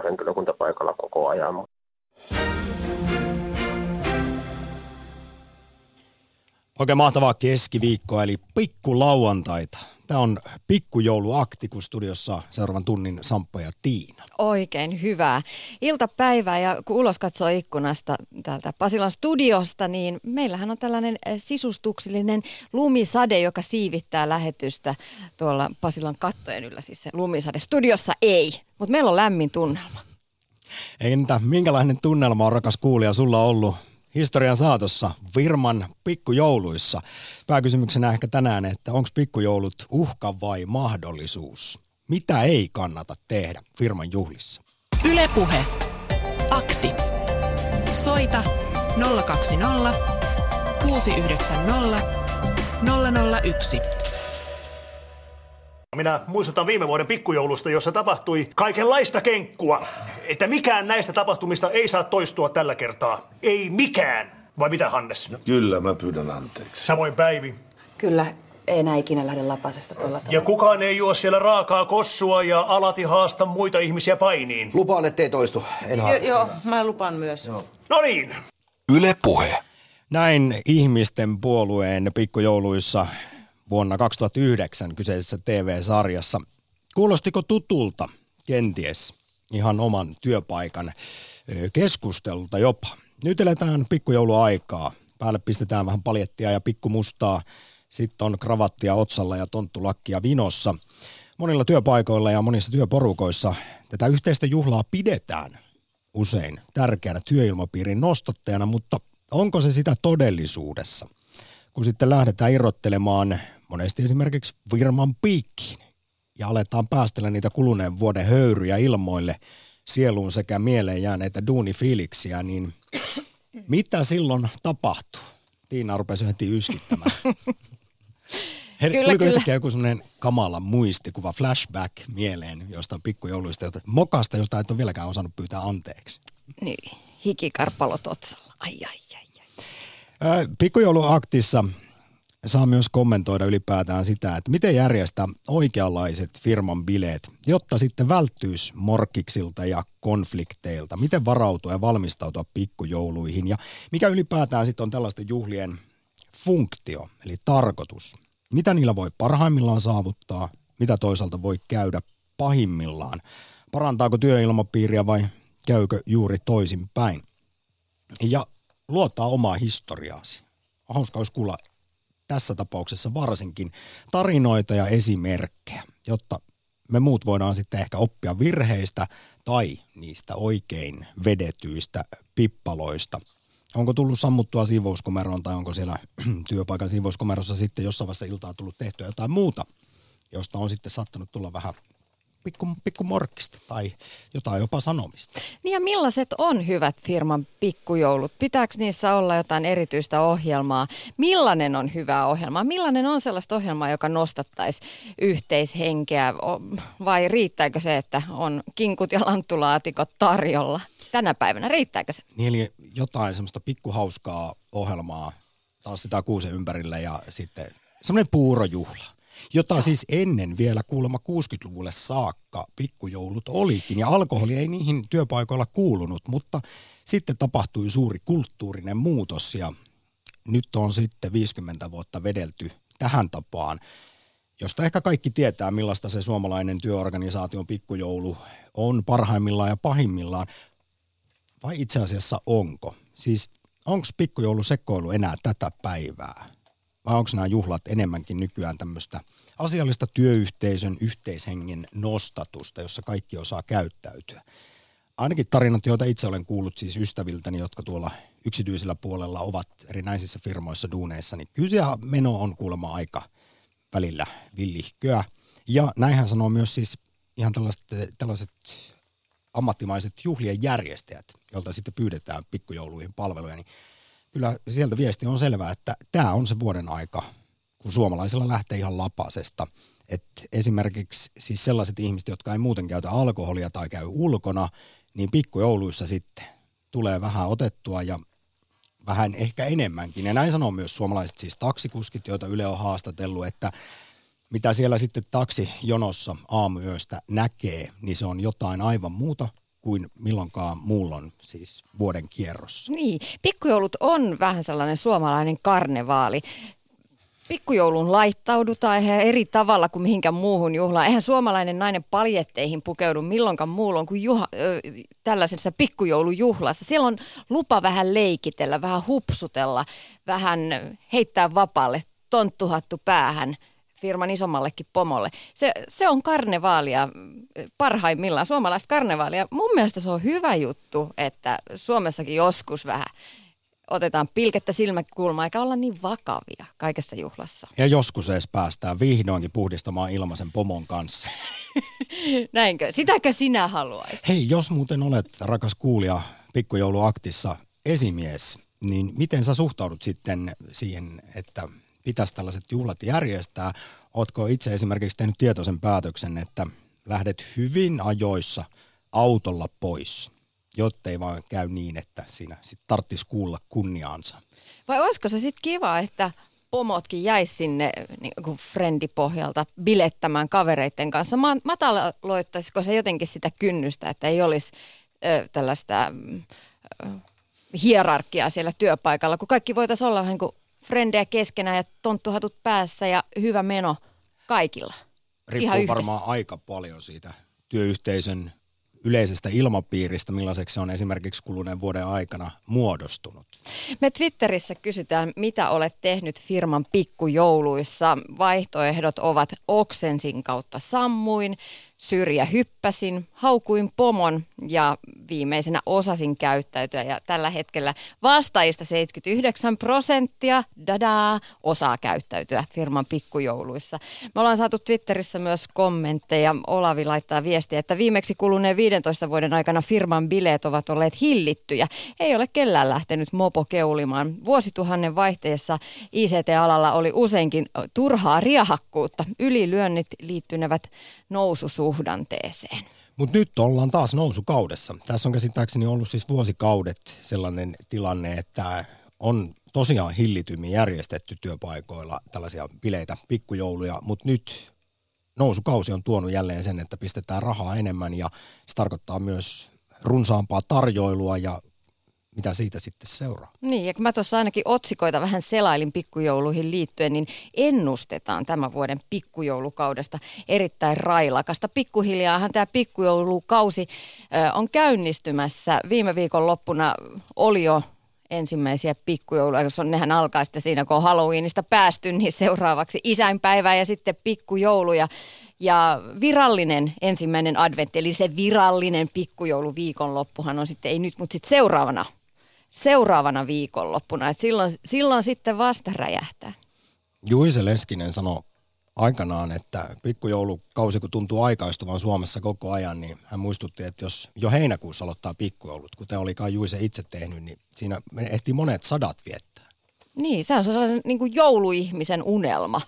siellä on paikalla koko ajan. Oikein mahtavaa keskiviikkoa eli pikkulauantaita. Tämä on pikkujouluakti, kun studiossa seuraavan tunnin Samppa ja Tiina. Oikein hyvää iltapäivää ja kun ulos katsoo ikkunasta täältä Pasilan studiosta, niin meillähän on tällainen eh, sisustuksellinen lumisade, joka siivittää lähetystä tuolla Pasilan kattojen yllä, siis se lumisade. Studiossa ei, mutta meillä on lämmin tunnelma. Entä minkälainen tunnelma on rakas kuulija sulla ollut historian saatossa Virman pikkujouluissa. Pääkysymyksenä ehkä tänään, että onko pikkujoulut uhka vai mahdollisuus? Mitä ei kannata tehdä firman juhlissa? Ylepuhe. Akti. Soita 020 690 001. Minä muistutan viime vuoden pikkujoulusta, jossa tapahtui kaikenlaista kenkkua. Että mikään näistä tapahtumista ei saa toistua tällä kertaa. Ei mikään. Vai mitä, Hannes? No, kyllä, mä pyydän anteeksi. Samoin Päivi. Kyllä, ei enää ikinä lähde lapasesta tuolla tavalla. Ja kukaan ei juo siellä raakaa kossua ja alati haasta muita ihmisiä painiin. Lupaan, ettei toistu. En haasta. Joo, mä lupaan myös. Joo. No niin. Yle Puhe. Näin ihmisten puolueen pikkujouluissa vuonna 2009 kyseisessä TV-sarjassa. Kuulostiko tutulta kenties ihan oman työpaikan keskustelulta jopa? Nyt eletään pikkujouluaikaa. Päälle pistetään vähän paljettia ja pikkumustaa. Sitten on kravattia otsalla ja tonttulakkia vinossa. Monilla työpaikoilla ja monissa työporukoissa tätä yhteistä juhlaa pidetään usein tärkeänä työilmapiirin nostattajana, mutta onko se sitä todellisuudessa? Kun sitten lähdetään irrottelemaan monesti esimerkiksi firman piikkiin ja aletaan päästellä niitä kuluneen vuoden höyryjä ilmoille sieluun sekä mieleen jääneitä duunifiiliksiä, niin mitä silloin tapahtuu? Tiina rupesi heti yskittämään. Her, kyllä, tuliko kyllä. yhtäkkiä joku semmoinen kamala muistikuva, flashback mieleen jostain pikkujouluista, jota, mokasta, josta et ole vieläkään osannut pyytää anteeksi? Niin, hikikarpalot otsalla. Ai, ai, ai, ai. Pikkujouluaktissa saa myös kommentoida ylipäätään sitä, että miten järjestää oikeanlaiset firman bileet, jotta sitten välttyisi morkkiksilta ja konflikteilta. Miten varautua ja valmistautua pikkujouluihin ja mikä ylipäätään sitten on tällaisten juhlien funktio, eli tarkoitus. Mitä niillä voi parhaimmillaan saavuttaa, mitä toisaalta voi käydä pahimmillaan. Parantaako työilmapiiriä vai käykö juuri toisinpäin? Ja luottaa omaa historiaasi. Hauska olisi kuulla tässä tapauksessa varsinkin tarinoita ja esimerkkejä, jotta me muut voidaan sitten ehkä oppia virheistä tai niistä oikein vedetyistä pippaloista. Onko tullut sammuttua siivouskomeroon tai onko siellä työpaikan siivouskomerossa sitten jossain vaiheessa iltaa tullut tehtyä jotain muuta, josta on sitten saattanut tulla vähän pikku, pikku morkkista tai jotain jopa sanomista. Niin ja millaiset on hyvät firman pikkujoulut? Pitääkö niissä olla jotain erityistä ohjelmaa? Millainen on hyvä ohjelma? Millainen on sellaista ohjelmaa, joka nostattaisi yhteishenkeä? Vai riittääkö se, että on kinkut ja lanttulaatikot tarjolla? Tänä päivänä riittääkö se? Niin eli jotain semmoista pikkuhauskaa ohjelmaa taas sitä kuusen ympärillä ja sitten semmoinen puurojuhla jota siis ennen vielä kuulemma 60-luvulle saakka pikkujoulut olikin. Ja alkoholi ei niihin työpaikoilla kuulunut, mutta sitten tapahtui suuri kulttuurinen muutos ja nyt on sitten 50 vuotta vedelty tähän tapaan, josta ehkä kaikki tietää, millaista se suomalainen työorganisaation pikkujoulu on parhaimmillaan ja pahimmillaan. Vai itse asiassa onko? Siis onko pikkujoulusekoilu enää tätä päivää? Vai onko nämä juhlat enemmänkin nykyään tämmöistä asiallista työyhteisön yhteishengen nostatusta, jossa kaikki osaa käyttäytyä. Ainakin tarinat, joita itse olen kuullut siis ystäviltäni, jotka tuolla yksityisellä puolella ovat erinäisissä firmoissa duuneissa, niin kyllä meno on kuulemma aika välillä villihköä. Ja näinhän sanoo myös siis ihan tällaiset, tällaiset ammattimaiset juhlien järjestäjät, joilta sitten pyydetään pikkujouluihin palveluja, niin kyllä sieltä viesti on selvää, että tämä on se vuoden aika, kun suomalaisilla lähtee ihan lapasesta. Et esimerkiksi siis sellaiset ihmiset, jotka ei muuten käytä alkoholia tai käy ulkona, niin pikkujouluissa sitten tulee vähän otettua ja vähän ehkä enemmänkin. Ja näin sanoo myös suomalaiset siis taksikuskit, joita Yle on haastatellut, että mitä siellä sitten taksijonossa aamuyöstä näkee, niin se on jotain aivan muuta kuin milloinkaan muulloin siis vuoden kierrossa. Niin, pikkujoulut on vähän sellainen suomalainen karnevaali. Pikkujouluun laittaudutaan ihan eri tavalla kuin mihinkään muuhun juhlaan. Eihän suomalainen nainen paljetteihin pukeudu milloinkaan muulloin kuin juha, ö, tällaisessa pikkujoulujuhlassa. Siellä on lupa vähän leikitellä, vähän hupsutella, vähän heittää vapaalle tonttuhattu päähän firman isommallekin pomolle. Se, se on karnevaalia parhaimmillaan, suomalaista karnevaalia. Mun mielestä se on hyvä juttu, että Suomessakin joskus vähän otetaan pilkettä silmäkulmaa eikä olla niin vakavia kaikessa juhlassa. Ja joskus edes päästään vihdoinkin puhdistamaan ilmaisen pomon kanssa. Näinkö? Sitäkö sinä haluaisit? Hei, jos muuten olet, rakas kuulija, pikkujouluaktissa esimies, niin miten sä suhtaudut sitten siihen, että pitäisi tällaiset juhlat järjestää? Ootko itse esimerkiksi tehnyt tietoisen päätöksen, että lähdet hyvin ajoissa autolla pois, jottei vaan käy niin, että siinä sitten tarvitsisi kuulla kunniaansa? Vai olisiko se sitten kiva, että pomotkin jäisi sinne niin kuin frendipohjalta bilettämään kavereiden kanssa? Mataloittaisiko se jotenkin sitä kynnystä, että ei olisi ö, tällaista ö, hierarkiaa siellä työpaikalla, kun kaikki voitaisiin olla vähän kuin frendejä keskenään ja tonttuhatut päässä ja hyvä meno kaikilla. Riippuu varmaan aika paljon siitä työyhteisön yleisestä ilmapiiristä, millaiseksi se on esimerkiksi kuluneen vuoden aikana muodostunut. Me Twitterissä kysytään, mitä olet tehnyt firman pikkujouluissa. Vaihtoehdot ovat oksensin kautta sammuin, syrjä hyppäsin, haukuin pomon ja viimeisenä osasin käyttäytyä. Ja tällä hetkellä vastaajista 79 prosenttia dadaa, osaa käyttäytyä firman pikkujouluissa. Me ollaan saatu Twitterissä myös kommentteja. Olavi laittaa viestiä, että viimeksi kuluneen 15 vuoden aikana firman bileet ovat olleet hillittyjä. Ei ole kellään lähtenyt mopo keulimaan. Vuosituhannen vaihteessa ICT-alalla oli useinkin turhaa riahakkuutta. Ylilyönnit liittynevät noususuhdanteeseen. Mutta nyt ollaan taas nousukaudessa. Tässä on käsittääkseni ollut siis vuosikaudet sellainen tilanne, että on tosiaan hillitymmin järjestetty työpaikoilla tällaisia bileitä, pikkujouluja, mutta nyt nousukausi on tuonut jälleen sen, että pistetään rahaa enemmän ja se tarkoittaa myös runsaampaa tarjoilua ja mitä siitä sitten seuraa. Niin, ja kun mä tuossa ainakin otsikoita vähän selailin pikkujouluihin liittyen, niin ennustetaan tämän vuoden pikkujoulukaudesta erittäin railakasta. Pikkuhiljaahan tämä pikkujoulukausi on käynnistymässä. Viime viikon loppuna oli jo ensimmäisiä pikkujouluja, koska nehän alkaa sitten siinä, kun on Halloweenista päästy, niin seuraavaksi isänpäivä ja sitten pikkujouluja. Ja virallinen ensimmäinen adventti, eli se virallinen pikkujoulu viikonloppuhan on sitten, ei nyt, mutta sitten seuraavana seuraavana viikonloppuna. Et silloin, silloin sitten vasta räjähtää. Juise Leskinen sanoi aikanaan, että pikkujoulukausi kun tuntuu aikaistuvan Suomessa koko ajan, niin hän muistutti, että jos jo heinäkuussa aloittaa pikkujoulut, kuten oli kai Juise itse tehnyt, niin siinä ehti monet sadat viettää. Niin, se on sellainen niin kuin jouluihmisen unelma.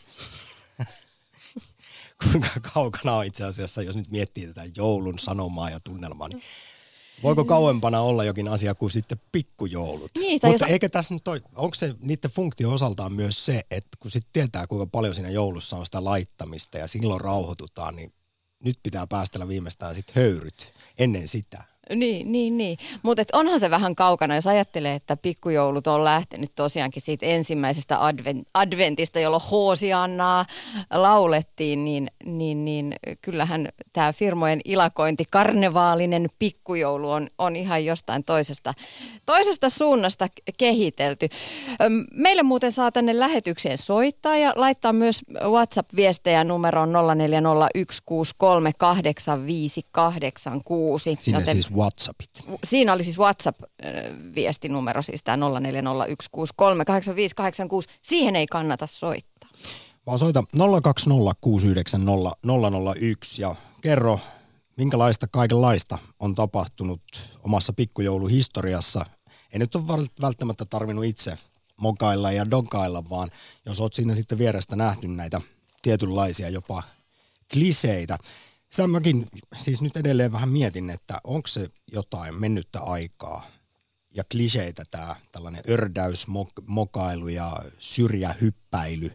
Kuinka kaukana on itse asiassa, jos nyt miettii tätä joulun sanomaa ja tunnelmaa, niin Voiko kauempana olla jokin asia kuin sitten pikkujoulut? Niin, Mutta jos... eikä tässä nyt toi, onko se niiden funktio osaltaan myös se, että kun sitten tietää kuinka paljon siinä joulussa on sitä laittamista ja silloin rauhoitutaan, niin nyt pitää päästellä viimeistään sitten höyryt ennen sitä. Niin, niin, niin. Mutta onhan se vähän kaukana, jos ajattelee, että pikkujoulut on lähtenyt tosiaankin siitä ensimmäisestä advent, adventista, jolloin Hoosiannaa laulettiin, niin, niin, niin kyllähän tämä firmojen ilakointi, karnevaalinen pikkujoulu on, on ihan jostain toisesta, toisesta suunnasta kehitelty. Meille muuten saa tänne lähetykseen soittaa ja laittaa myös WhatsApp-viestejä numeroon 0401638586. Sinne joten... siis WhatsAppit? Siinä oli siis WhatsApp-viestinumero, siis tämä 0401638586. Siihen ei kannata soittaa. Vaan soita 02069001 ja kerro, minkälaista kaikenlaista on tapahtunut omassa pikkujouluhistoriassa. Ei nyt ole välttämättä tarvinnut itse mokailla ja dokailla, vaan jos oot siinä sitten vierestä nähty näitä tietynlaisia jopa kliseitä. Sitä mäkin siis nyt edelleen vähän mietin, että onko se jotain mennyttä aikaa ja kliseitä tämä tällainen ördäys, mok- mokailu ja syrjähyppäily,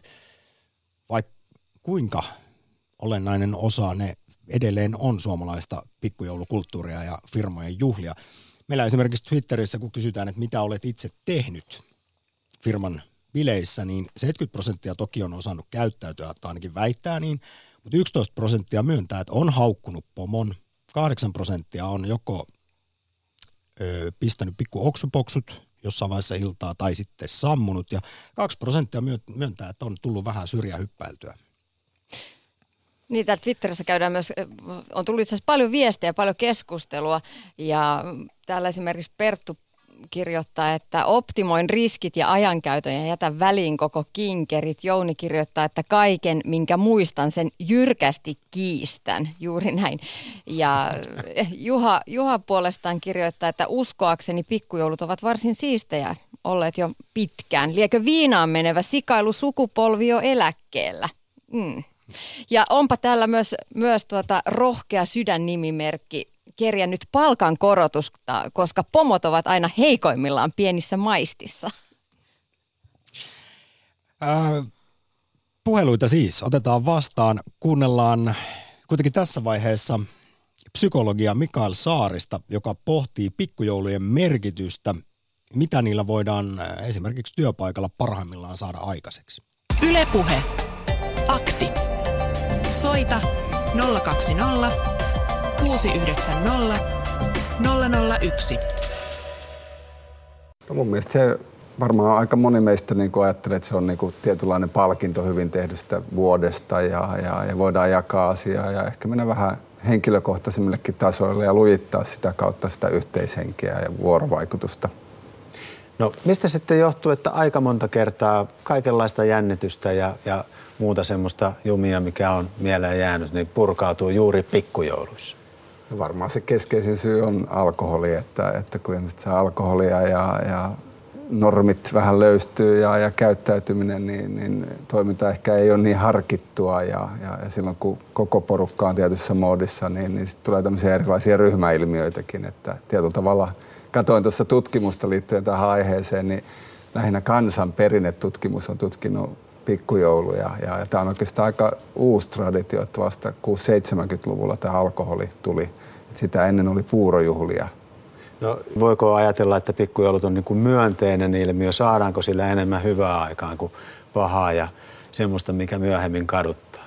vai kuinka olennainen osa ne edelleen on suomalaista pikkujoulukulttuuria ja firmojen juhlia. Meillä esimerkiksi Twitterissä, kun kysytään, että mitä olet itse tehnyt firman bileissä, niin 70 prosenttia toki on osannut käyttäytyä, tai ainakin väittää niin, mutta 11 prosenttia myöntää, että on haukkunut pomon, 8 prosenttia on joko ö, pistänyt pikku oksupoksut jossain vaiheessa iltaa tai sitten sammunut, ja 2 prosenttia myöntää, että on tullut vähän syrjähyppäiltyä. Niin, täällä Twitterissä käydään myös, on tullut itse asiassa paljon viestejä, paljon keskustelua. Ja täällä esimerkiksi Perttu kirjoittaa, että optimoin riskit ja ajankäytön ja jätä väliin koko kinkerit. Jouni kirjoittaa, että kaiken, minkä muistan, sen jyrkästi kiistän. Juuri näin. Ja Juha, Juha puolestaan kirjoittaa, että uskoakseni pikkujoulut ovat varsin siistejä olleet jo pitkään. Liekö viinaan menevä sikailu sukupolvi jo eläkkeellä? Mm. Ja onpa täällä myös, myös tuota rohkea sydännimimerkki kerjännyt palkan korotusta, koska pomot ovat aina heikoimmillaan pienissä maistissa. Äh, puheluita siis otetaan vastaan. Kuunnellaan kuitenkin tässä vaiheessa psykologia Mikael Saarista, joka pohtii pikkujoulujen merkitystä, mitä niillä voidaan esimerkiksi työpaikalla parhaimmillaan saada aikaiseksi. Ylepuhe. Akti. Soita 020 690 001. No mun mielestä se varmaan aika moni meistä niin ajattelee, että se on niin kuin tietynlainen palkinto hyvin tehdystä vuodesta ja, ja, ja voidaan jakaa asiaa ja ehkä mennä vähän henkilökohtaisemmillekin tasoille ja lujittaa sitä kautta sitä yhteishenkeä ja vuorovaikutusta. No mistä sitten johtuu, että aika monta kertaa kaikenlaista jännitystä ja, ja muuta semmoista jumia, mikä on mieleen jäänyt, niin purkautuu juuri pikkujouluissa? No varmaan se keskeisin syy on alkoholi, että, että kun ihmiset saa alkoholia ja, ja normit vähän löystyy ja, ja käyttäytyminen, niin, niin toiminta ehkä ei ole niin harkittua ja, ja, ja silloin kun koko porukka on tietyssä moodissa, niin, niin sitten tulee tämmöisiä erilaisia ryhmäilmiöitäkin, että tietyllä tavalla katoin tuossa tutkimusta liittyen tähän aiheeseen, niin lähinnä kansan perinnetutkimus on tutkinut pikkujouluja. Ja, ja tämä on oikeastaan aika uusi traditio, että vasta 6-70-luvulla tämä alkoholi tuli. Et sitä ennen oli puurojuhlia. No, voiko ajatella, että pikkujoulut on niin kuin myönteinen ilmiö? Saadaanko sillä enemmän hyvää aikaan kuin pahaa ja semmoista, mikä myöhemmin kaduttaa?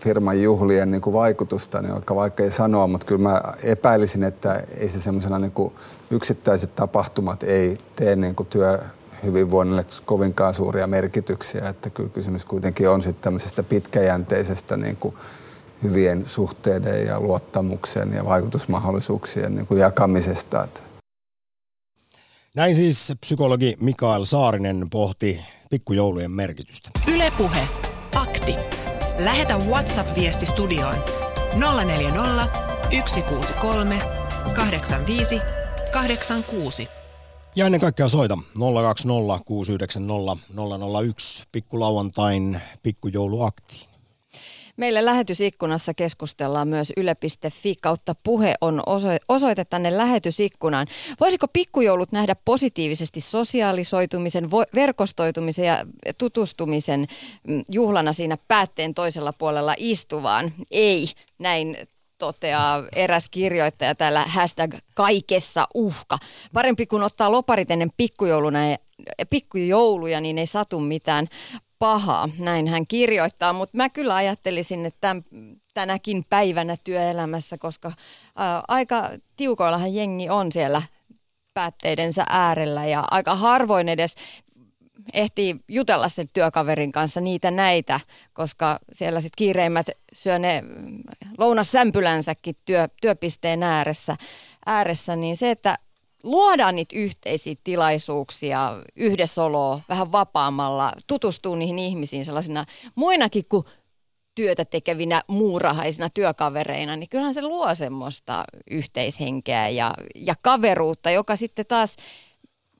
Firman juhlien niin kuin vaikutusta niin on aika vaikea sanoa, mutta kyllä mä epäilisin, että ei se semmoisena niin yksittäiset tapahtumat ei tee niin kuin työ, hyvinvoinnille kovinkaan suuria merkityksiä. Että kyllä kysymys kuitenkin on sitten tämmöisestä pitkäjänteisestä niin kuin hyvien suhteiden ja luottamuksen ja vaikutusmahdollisuuksien niin kuin jakamisesta. Näin siis psykologi Mikael Saarinen pohti pikkujoulujen merkitystä. Ylepuhe. Akti. Lähetä WhatsApp-viesti studioon 040 163 85 86. Ja ennen kaikkea soita 020 690 001 pikkulauantain pikkujouluaktiin. Meille lähetysikkunassa keskustellaan myös yle.fi kautta puhe on osoite tänne lähetysikkunaan. Voisiko pikkujoulut nähdä positiivisesti sosiaalisoitumisen, verkostoitumisen ja tutustumisen mm, juhlana siinä päätteen toisella puolella istuvaan? Ei, näin toteaa eräs kirjoittaja täällä hashtag kaikessa uhka. Parempi kuin ottaa loparit ennen pikkujouluna ja, pikkujouluja, niin ei satu mitään pahaa. Näin hän kirjoittaa, mutta mä kyllä ajattelisin, että tämän, tänäkin päivänä työelämässä, koska ää, aika tiukoillahan jengi on siellä päätteidensä äärellä ja aika harvoin edes ehtii jutella sen työkaverin kanssa niitä näitä, koska siellä sitten kiireimmät syö ne lounassämpylänsäkin työ, työpisteen ääressä, ääressä, niin se, että luodaan niitä yhteisiä tilaisuuksia, yhdessäoloa vähän vapaammalla, tutustuu niihin ihmisiin sellaisina muinakin kuin työtä tekevinä muurahaisina työkavereina, niin kyllähän se luo semmoista yhteishenkeä ja, ja kaveruutta, joka sitten taas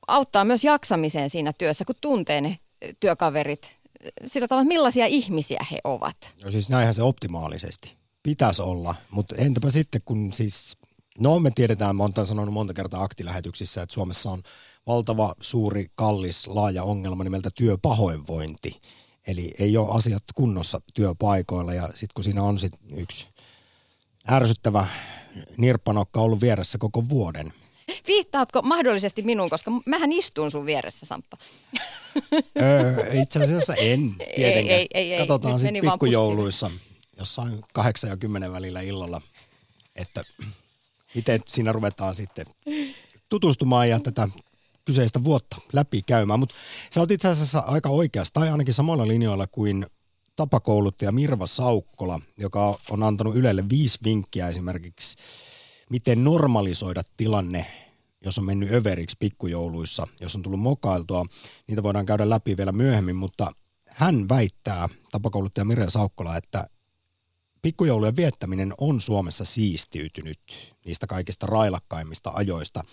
auttaa myös jaksamiseen siinä työssä, kun tuntee ne työkaverit sillä tavalla, millaisia ihmisiä he ovat. No siis näinhän se optimaalisesti pitäisi olla, mutta entäpä sitten kun siis, no me tiedetään, mä oon sanonut monta kertaa aktilähetyksissä, että Suomessa on valtava, suuri, kallis, laaja ongelma nimeltä työpahoinvointi. Eli ei ole asiat kunnossa työpaikoilla ja sitten kun siinä on sit yksi ärsyttävä nirppanokka ollut vieressä koko vuoden. Viittaatko mahdollisesti minuun, koska mähän istun sun vieressä, Samppa. öö, itse asiassa en tietenkään. Ei, ei, ei, Katsotaan sitten pikkujouluissa jossain kahdeksan ja kymmenen välillä illalla, että miten siinä ruvetaan sitten tutustumaan ja tätä kyseistä vuotta läpi käymään. Mutta sä oot itse asiassa aika oikeassa, tai ainakin samalla linjoilla kuin tapakouluttaja Mirva Saukkola, joka on antanut Ylelle viisi vinkkiä esimerkiksi, miten normalisoida tilanne, jos on mennyt överiksi pikkujouluissa, jos on tullut mokailtua. Niitä voidaan käydä läpi vielä myöhemmin, mutta hän väittää, tapakouluttaja Mirva Saukkola, että pikkujoulujen viettäminen on Suomessa siistiytynyt niistä kaikista railakkaimmista ajoista.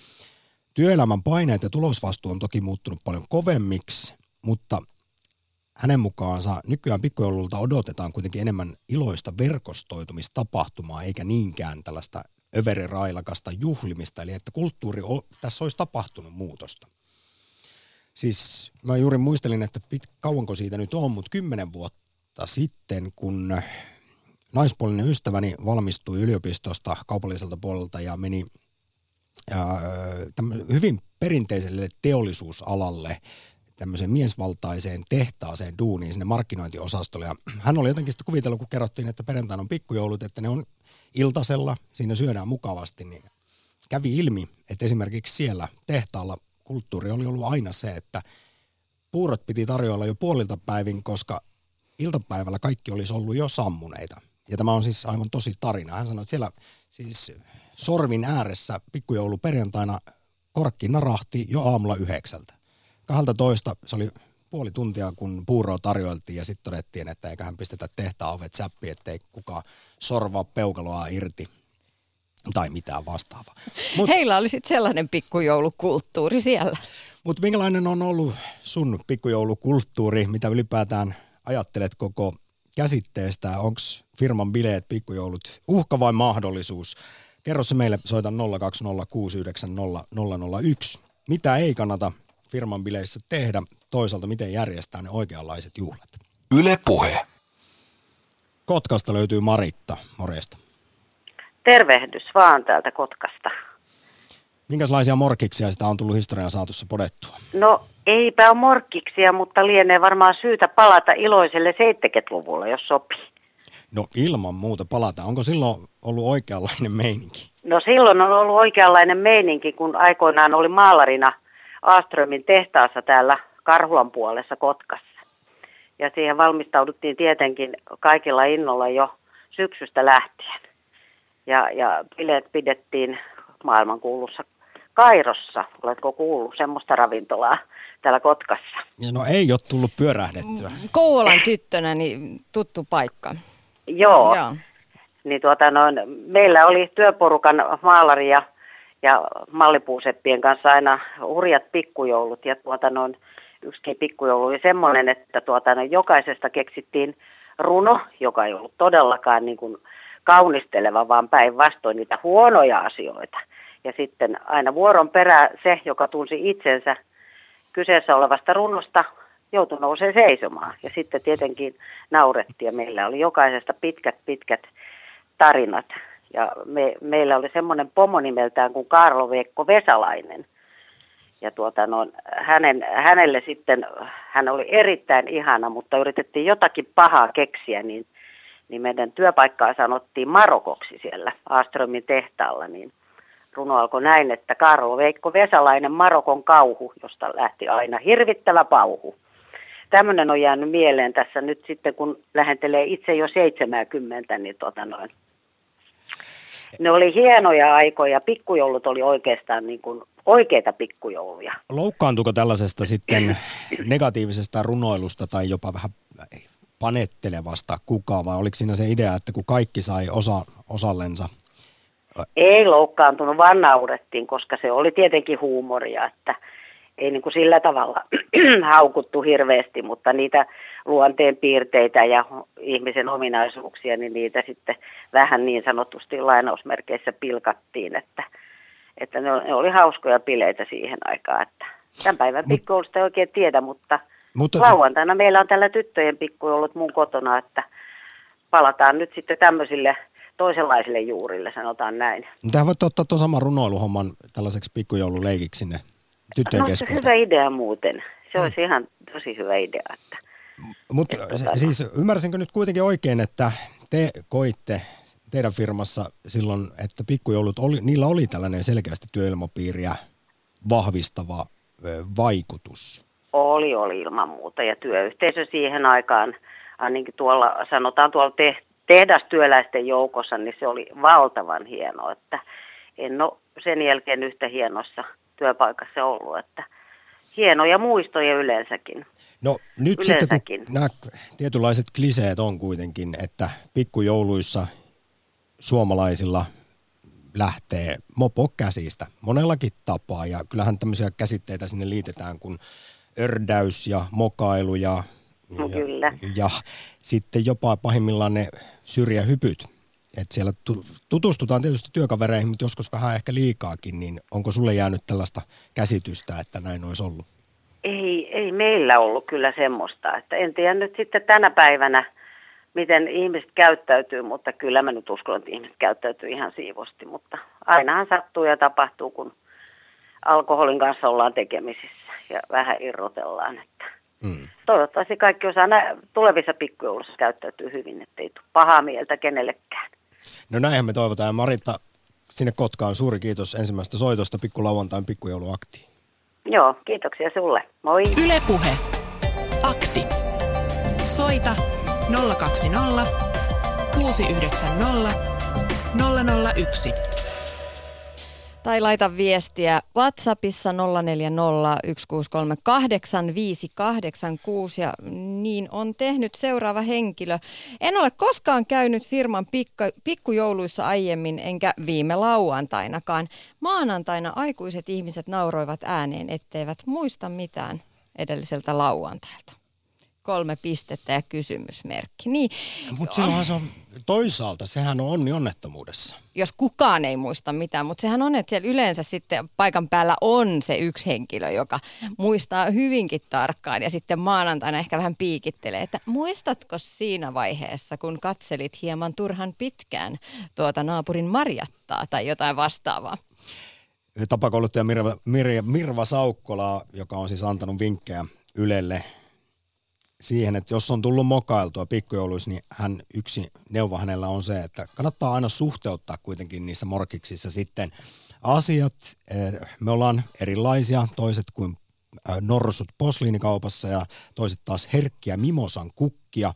Työelämän paineet ja tulosvastuu on toki muuttunut paljon kovemmiksi, mutta hänen mukaansa nykyään pikkujoululta odotetaan kuitenkin enemmän iloista verkostoitumistapahtumaa, eikä niinkään tällaista överirailakasta juhlimista, eli että kulttuuri, tässä olisi tapahtunut muutosta. Siis mä juuri muistelin, että pit, kauanko siitä nyt on, mutta kymmenen vuotta sitten, kun naispuolinen ystäväni valmistui yliopistosta kaupalliselta puolelta ja meni ja, hyvin perinteiselle teollisuusalalle tämmöiseen miesvaltaiseen tehtaaseen duuniin sinne markkinointiosastolle. Ja hän oli jotenkin sitten kuvitellut, kun kerrottiin, että perjantaina on pikkujoulut, että ne on iltasella, siinä syödään mukavasti, niin kävi ilmi, että esimerkiksi siellä tehtaalla kulttuuri oli ollut aina se, että puurot piti tarjoilla jo puolilta päivin, koska iltapäivällä kaikki olisi ollut jo sammuneita. Ja tämä on siis aivan tosi tarina. Hän sanoi, että siellä siis sorvin ääressä pikkujoulu perjantaina korkki narahti jo aamulla yhdeksältä. 12 se oli puoli tuntia, kun puuroa tarjoiltiin ja sitten todettiin, että eiköhän pistetä tehtaan ovet säppi, ettei kukaan sorvaa peukaloa irti tai mitään vastaavaa. Mut, Heillä oli sitten sellainen pikkujoulukulttuuri siellä. Mutta minkälainen on ollut sun pikkujoulukulttuuri, mitä ylipäätään ajattelet koko käsitteestä? Onko firman bileet, pikkujoulut uhka vai mahdollisuus? Kerro se meille, soita 020690001. Mitä ei kannata firman bileissä tehdä, toisaalta miten järjestää ne oikeanlaiset juhlat. Yle Puhe. Kotkasta löytyy Maritta, morjesta. Tervehdys vaan täältä Kotkasta. Minkälaisia morkiksia sitä on tullut historian saatossa podettua? No eipä ole morkkiksia, mutta lienee varmaan syytä palata iloiselle 70-luvulle, jos sopii. No ilman muuta palata. Onko silloin ollut oikeanlainen meininki? No silloin on ollut oikeanlainen meininki, kun aikoinaan oli maalarina – Aströmin tehtaassa täällä Karhulan puolessa Kotkassa. Ja siihen valmistauduttiin tietenkin kaikilla innolla jo syksystä lähtien. Ja, ja bileet pidettiin maailmankuulussa Kairossa. Oletko kuullut semmoista ravintolaa täällä Kotkassa? Ja no ei ole tullut pyörähdettyä. Kouvolan tyttönä, niin tuttu paikka. Joo. Joo. Niin tuota, no, meillä oli työporukan maalari ja ja mallipuuseppien kanssa aina hurjat pikkujoulut. Ja tuota, no, yksikin pikkujoulu oli semmoinen, että tuota, no, jokaisesta keksittiin runo, joka ei ollut todellakaan niin kuin kaunisteleva, vaan päinvastoin niitä huonoja asioita. Ja sitten aina vuoron perä se, joka tunsi itsensä kyseessä olevasta runosta, joutui nousee seisomaan. Ja sitten tietenkin naurettiin ja meillä oli jokaisesta pitkät, pitkät tarinat. Ja me, meillä oli semmoinen pomo nimeltään kuin Karlo Veikko Vesalainen. Ja tuota, no, hänen, hänelle sitten, hän oli erittäin ihana, mutta yritettiin jotakin pahaa keksiä, niin, niin meidän työpaikkaa sanottiin Marokoksi siellä Aströmin tehtaalla. Niin runo alkoi näin, että Karlo Veikko Vesalainen Marokon kauhu, josta lähti aina hirvittävä pauhu. Tämmöinen on jäänyt mieleen tässä nyt sitten, kun lähentelee itse jo 70, niin tota noin, ne oli hienoja aikoja. Pikkujoulut oli oikeastaan niin kuin oikeita pikkujouluja. Loukkaantuuko tällaisesta sitten negatiivisesta runoilusta tai jopa vähän panettelevasta kukaan vai oliko siinä se idea, että kun kaikki sai osa, osallensa? Ei loukkaantunut, vaan naurettiin, koska se oli tietenkin huumoria, että ei niin kuin sillä tavalla haukuttu hirveästi, mutta niitä luonteen piirteitä ja ihmisen ominaisuuksia, niin niitä sitten vähän niin sanotusti lainausmerkeissä pilkattiin, että, että ne, ne oli hauskoja bileitä siihen aikaan. Että tämän päivän pikkujoulusta ei oikein tiedä, mutta, mutta lauantaina meillä on tällä tyttöjen pikkujolut mun kotona, että palataan nyt sitten tämmöisille toisenlaisille juurille, sanotaan näin. Tähän voit ottaa tuon saman runoiluhomman tällaiseksi pikkujoululeikiksi sinne tyttöjen no, keskuuteen. hyvä idea muuten. Se olisi mm. ihan tosi hyvä idea. Että, Mutta siis ymmärsinkö nyt kuitenkin oikein, että te koitte teidän firmassa silloin, että pikkujoulut, oli, niillä oli tällainen selkeästi työilmapiiriä vahvistava vaikutus? Oli, oli ilman muuta. Ja työyhteisö siihen aikaan, ainakin tuolla, sanotaan tuolla te, tehdastyöläisten joukossa, niin se oli valtavan hieno, että en ole sen jälkeen yhtä hienossa työpaikassa ollut, että hienoja muistoja yleensäkin. No nyt yleensäkin. sitten kun nämä tietynlaiset kliseet on kuitenkin, että pikkujouluissa suomalaisilla lähtee mopo käsistä monellakin tapaa ja kyllähän tämmöisiä käsitteitä sinne liitetään kuin ördäys ja mokailu ja, no, ja, ja sitten jopa pahimmillaan ne syrjähypyt. Että siellä tutustutaan tietysti työkavereihin, mutta joskus vähän ehkä liikaakin, niin onko sulle jäänyt tällaista käsitystä, että näin olisi ollut? Ei, ei meillä ollut kyllä semmoista. Että en tiedä nyt sitten tänä päivänä, miten ihmiset käyttäytyy, mutta kyllä mä nyt uskon, että ihmiset käyttäytyy ihan siivosti. Mutta ainahan sattuu ja tapahtuu, kun alkoholin kanssa ollaan tekemisissä ja vähän irrotellaan. Että mm. Toivottavasti kaikki osaa nä- tulevissa pikkujoulussa käyttäytyy hyvin, ettei tule pahaa mieltä kenellekään. No näinhän me toivotaan. Maritta, sinne Kotkaan suuri kiitos ensimmäistä soitosta pikkulauantain pikkujouluaktiin. Joo, kiitoksia sulle. Moi. Ylepuhe. Akti. Soita 020 690 001. Tai laita viestiä WhatsAppissa 0401638586 ja niin on tehnyt seuraava henkilö. En ole koskaan käynyt firman pikku, pikkujouluissa aiemmin enkä viime lauantainakaan. Maanantaina aikuiset ihmiset nauroivat ääneen, etteivät muista mitään edelliseltä lauantailta kolme pistettä ja kysymysmerkki. Niin, mutta silloinhan se on toisaalta, sehän on onni onnettomuudessa. Jos kukaan ei muista mitään, mutta sehän on, että siellä yleensä sitten paikan päällä on se yksi henkilö, joka muistaa hyvinkin tarkkaan ja sitten maanantaina ehkä vähän piikittelee, että muistatko siinä vaiheessa, kun katselit hieman turhan pitkään tuota naapurin marjattaa tai jotain vastaavaa? Tapakouluttaja Mirva, Mirva, Mirva Saukkola, joka on siis antanut vinkkejä Ylelle siihen, että jos on tullut mokailtua pikkujouluissa, niin hän yksi neuvo hänellä on se, että kannattaa aina suhteuttaa kuitenkin niissä morkiksissa sitten asiat. Eh, me ollaan erilaisia, toiset kuin eh, norsut posliinikaupassa ja toiset taas herkkiä mimosan kukkia.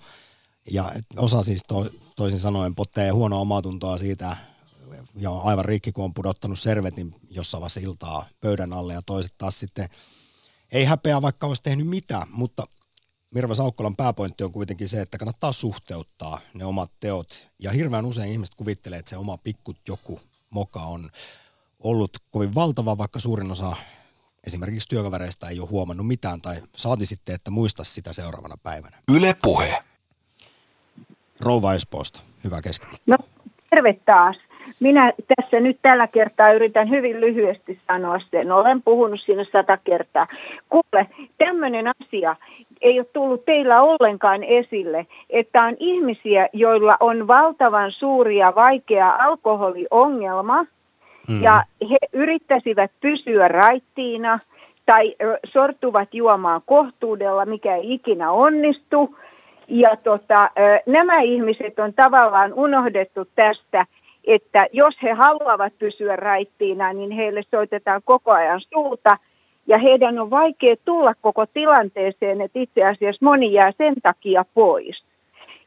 Ja osa siis to, toisin sanoen potee huonoa omatuntoa siitä ja on aivan rikki, kun on pudottanut servetin jossain vaiheessa iltaa pöydän alle ja toiset taas sitten ei häpeä, vaikka olisi tehnyt mitään, mutta Mirva Saukkolan pääpointti on kuitenkin se, että kannattaa suhteuttaa ne omat teot. Ja hirveän usein ihmiset kuvittelee, että se oma pikkut joku moka on ollut kovin valtava, vaikka suurin osa esimerkiksi työkavereista ei ole huomannut mitään tai saati sitten, että muista sitä seuraavana päivänä. Yle Puhe. Rouva Espoosta, hyvä keskiviikko. No, terve taas. Minä tässä nyt tällä kertaa yritän hyvin lyhyesti sanoa sen. Olen puhunut siinä sata kertaa. Kuule, tämmöinen asia ei ole tullut teillä ollenkaan esille, että on ihmisiä, joilla on valtavan suuri ja vaikea alkoholiongelma, mm. ja he yrittäisivät pysyä raittiina tai sortuvat juomaan kohtuudella, mikä ei ikinä onnistu. Ja tota, nämä ihmiset on tavallaan unohdettu tästä – että jos he haluavat pysyä raittiina, niin heille soitetaan koko ajan suuta ja heidän on vaikea tulla koko tilanteeseen, että itse asiassa moni jää sen takia pois.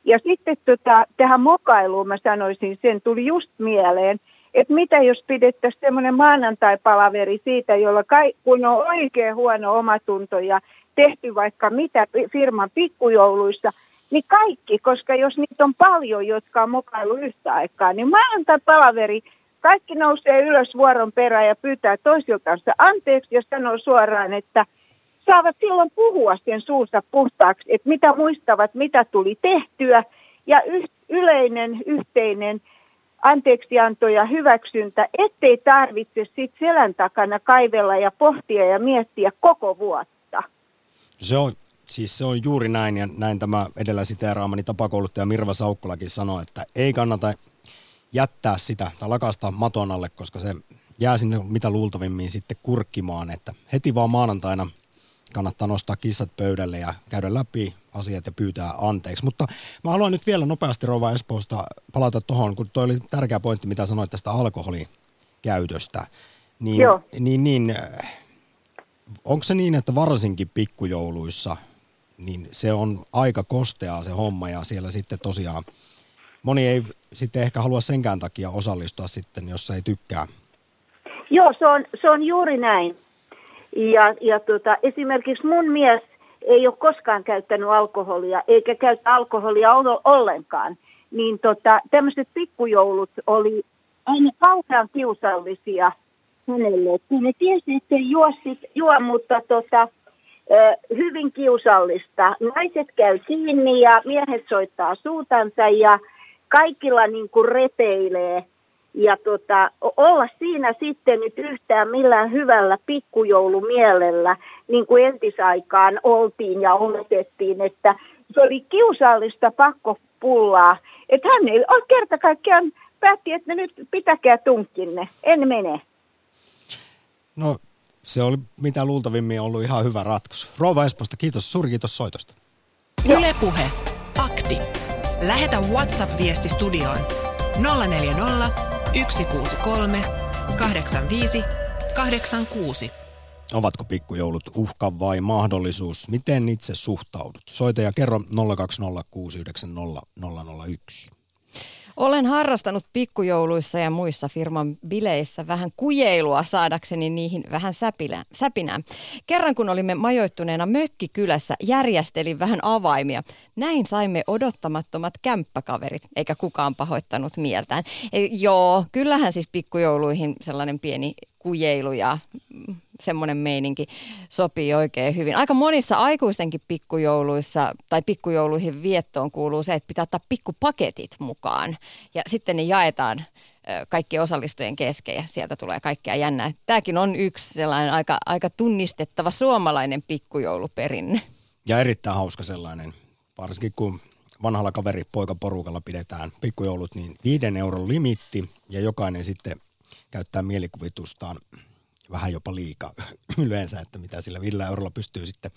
Ja sitten tota, tähän mokailuun mä sanoisin, sen tuli just mieleen, että mitä jos pidettäisiin semmoinen maanantai-palaveri siitä, jolla kai, kun on oikein huono omatunto ja tehty vaikka mitä firman pikkujouluissa, niin kaikki, koska jos niitä on paljon, jotka on mokailu yhtä aikaa, niin maanantai palaveri, kaikki nousee ylös vuoron perään ja pyytää toisiltansa anteeksi ja sanoo suoraan, että saavat silloin puhua sen suusta puhtaaksi, että mitä muistavat, mitä tuli tehtyä ja yleinen, yhteinen anteeksianto ja hyväksyntä, ettei tarvitse sit selän takana kaivella ja pohtia ja miettiä koko vuotta. Se on Siis se on juuri näin, ja näin tämä edellä siteeraamani tapakouluttaja Mirva Saukkolakin sanoi, että ei kannata jättää sitä tai lakasta maton alle, koska se jää sinne mitä luultavimmin sitten kurkkimaan, että heti vaan maanantaina kannattaa nostaa kissat pöydälle ja käydä läpi asiat ja pyytää anteeksi. Mutta mä haluan nyt vielä nopeasti Rova Espoosta palata tuohon, kun toi oli tärkeä pointti, mitä sanoit tästä alkoholikäytöstä. Niin, Joo. niin, niin onko se niin, että varsinkin pikkujouluissa, niin se on aika kosteaa se homma ja siellä sitten tosiaan moni ei sitten ehkä halua senkään takia osallistua sitten, jos ei tykkää. Joo, se on, se on juuri näin. Ja, ja tota, esimerkiksi mun mies ei ole koskaan käyttänyt alkoholia, eikä käytä alkoholia ollenkaan. Niin tota, tämmöiset pikkujoulut oli aina kauhean kiusallisia hänelle. Kun ne tiesi, että ei juo, sit, juo mutta tota, hyvin kiusallista. Naiset käy kiinni ja miehet soittaa suutansa ja kaikilla niin kuin repeilee. Ja tota, olla siinä sitten nyt yhtään millään hyvällä pikkujoulumielellä, niin kuin entisaikaan oltiin ja oletettiin, että se oli kiusallista pakkopullaa. Että hän ei ole kerta kaikkiaan päätti, että nyt pitäkää tunkkinne, en mene. No se oli mitä luultavimmin ollut ihan hyvä ratkaisu. Rouva Esposta, kiitos, suuri kiitos soitosta. Ylepuhe Akti. Lähetä WhatsApp-viesti studioon 040 163 85 86. Ovatko pikkujoulut uhka vai mahdollisuus? Miten itse suhtaudut? Soita ja kerro 020690001. Olen harrastanut pikkujouluissa ja muissa firman bileissä vähän kujeilua saadakseni niihin vähän säpinää. Kerran kun olimme majoittuneena mökkikylässä, järjestelin vähän avaimia. Näin saimme odottamattomat kämppäkaverit, eikä kukaan pahoittanut mieltään. E, joo, kyllähän siis pikkujouluihin sellainen pieni kujeilu ja semmoinen meininki sopii oikein hyvin. Aika monissa aikuistenkin pikkujouluissa tai pikkujouluihin viettoon kuuluu se, että pitää ottaa pikkupaketit mukaan ja sitten ne jaetaan kaikkien osallistujien kesken ja sieltä tulee kaikkea jännää. Tämäkin on yksi sellainen aika, aika tunnistettava suomalainen pikkujouluperinne. Ja erittäin hauska sellainen, varsinkin kun vanhalla kaveri poikaporukalla pidetään pikkujoulut, niin viiden euron limitti ja jokainen sitten käyttää mielikuvitustaan vähän jopa liikaa yleensä, että mitä sillä villä eurolla pystyy sitten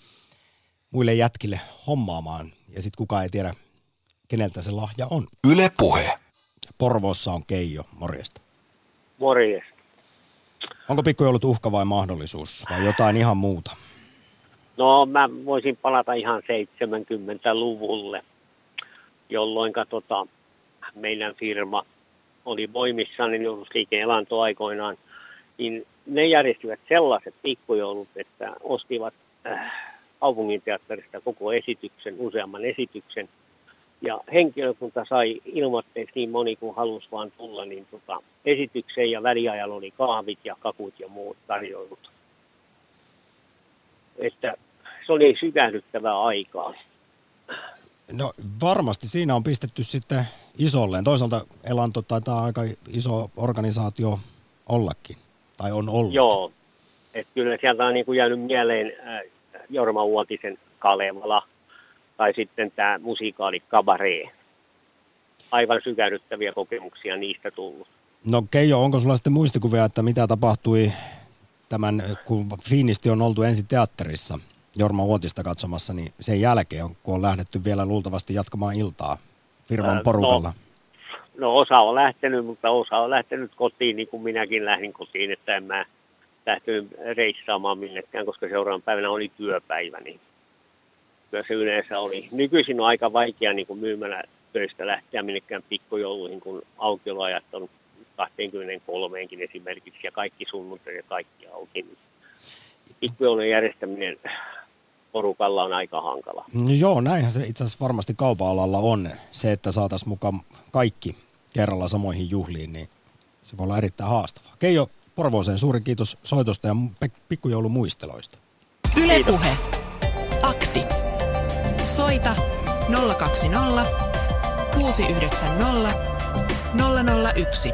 muille jätkille hommaamaan. Ja sitten kukaan ei tiedä, keneltä se lahja on. Yle Puhe. Porvoossa on Keijo, morjesta. Morjesta. Onko pikkujoulut uhka vai mahdollisuus vai jotain ihan muuta? No mä voisin palata ihan 70-luvulle, jolloin tota, meidän firma oli voimissaan, niin liike elantoaikoinaan, niin ne järjestivät sellaiset pikkujoulut, että ostivat äh, kaupunginteatterista koko esityksen, useamman esityksen. Ja henkilökunta sai ilmoitteeksi niin moni kuin halusi vaan tulla, niin tota, esitykseen ja väliajalla oli kahvit ja kakut ja muut tarjoilut. Että se oli sykähdyttävää aikaa. No varmasti siinä on pistetty sitten isolleen. Toisaalta Elanto taitaa aika iso organisaatio ollakin, tai on ollut. Joo, että kyllä sieltä on niin kuin jäänyt mieleen äh, Jorma Uotisen Kalevala, tai sitten tämä musikaali Kabaree. Aivan sykähdyttäviä kokemuksia niistä tullut. No Keijo, onko sulla sitten muistikuvia, että mitä tapahtui tämän, kun Fiinisti on oltu ensin teatterissa Jorma Uotista katsomassa, niin sen jälkeen, kun on lähdetty vielä luultavasti jatkamaan iltaa firman porukalla? No, no osa on lähtenyt, mutta osa on lähtenyt kotiin niin kuin minäkin lähdin kotiin, että en mä lähtenyt reissaamaan minnekään, koska seuraavan päivänä oli työpäivä, niin kyllä se yleensä oli. Nykyisin on aika vaikea niin kuin myymälä töistä lähteä minnekään pikkujouluihin, kun aukioloajat on 23 esimerkiksi ja kaikki sunnuntai ja kaikki auki. Pikkujoulujen järjestäminen porukalla on aika hankala. No joo, näinhän se itse asiassa varmasti kaupan alalla on. Se, että saataisiin mukaan kaikki kerralla samoihin juhliin, niin se voi olla erittäin haastavaa. Keijo Porvooseen suuri kiitos soitosta ja pikkujoulumuisteloista. Ylepuhe. Akti. Soita 020 690 001.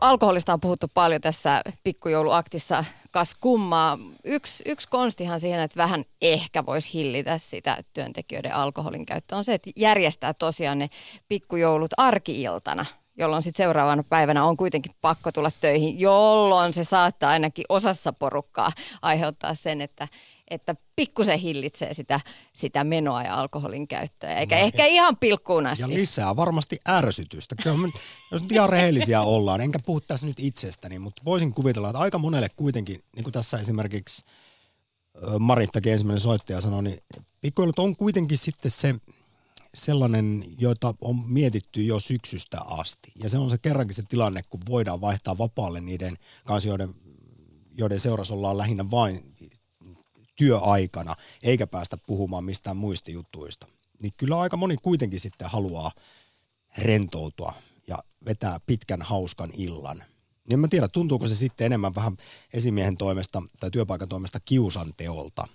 alkoholista on puhuttu paljon tässä pikkujouluaktissa, kas kummaa. Yksi, yksi konstihan siihen, että vähän ehkä voisi hillitä sitä työntekijöiden alkoholin käyttöä, on se, että järjestää tosiaan ne pikkujoulut arkiiltana jolloin sitten seuraavana päivänä on kuitenkin pakko tulla töihin, jolloin se saattaa ainakin osassa porukkaa aiheuttaa sen, että että pikkusen hillitsee sitä, sitä menoa ja alkoholin käyttöä, eikä no, ehkä ihan pilkkuun asti. Ja lisää varmasti ärsytystä. Kyllä me, jos nyt ihan rehellisiä ollaan, enkä puhu tässä nyt itsestäni, mutta voisin kuvitella, että aika monelle kuitenkin, niin kuin tässä esimerkiksi Marittakin ensimmäinen soittaja sanoi, niin pikkuilut on kuitenkin sitten se sellainen, jota on mietitty jo syksystä asti. Ja se on se kerrankin se tilanne, kun voidaan vaihtaa vapaalle niiden kanssa, joiden, joiden seurassa ollaan lähinnä vain työaikana, eikä päästä puhumaan mistään muista jutuista. Niin kyllä aika moni kuitenkin sitten haluaa rentoutua ja vetää pitkän hauskan illan. En mä tiedä, tuntuuko se sitten enemmän vähän esimiehen toimesta tai työpaikan toimesta kiusanteolta,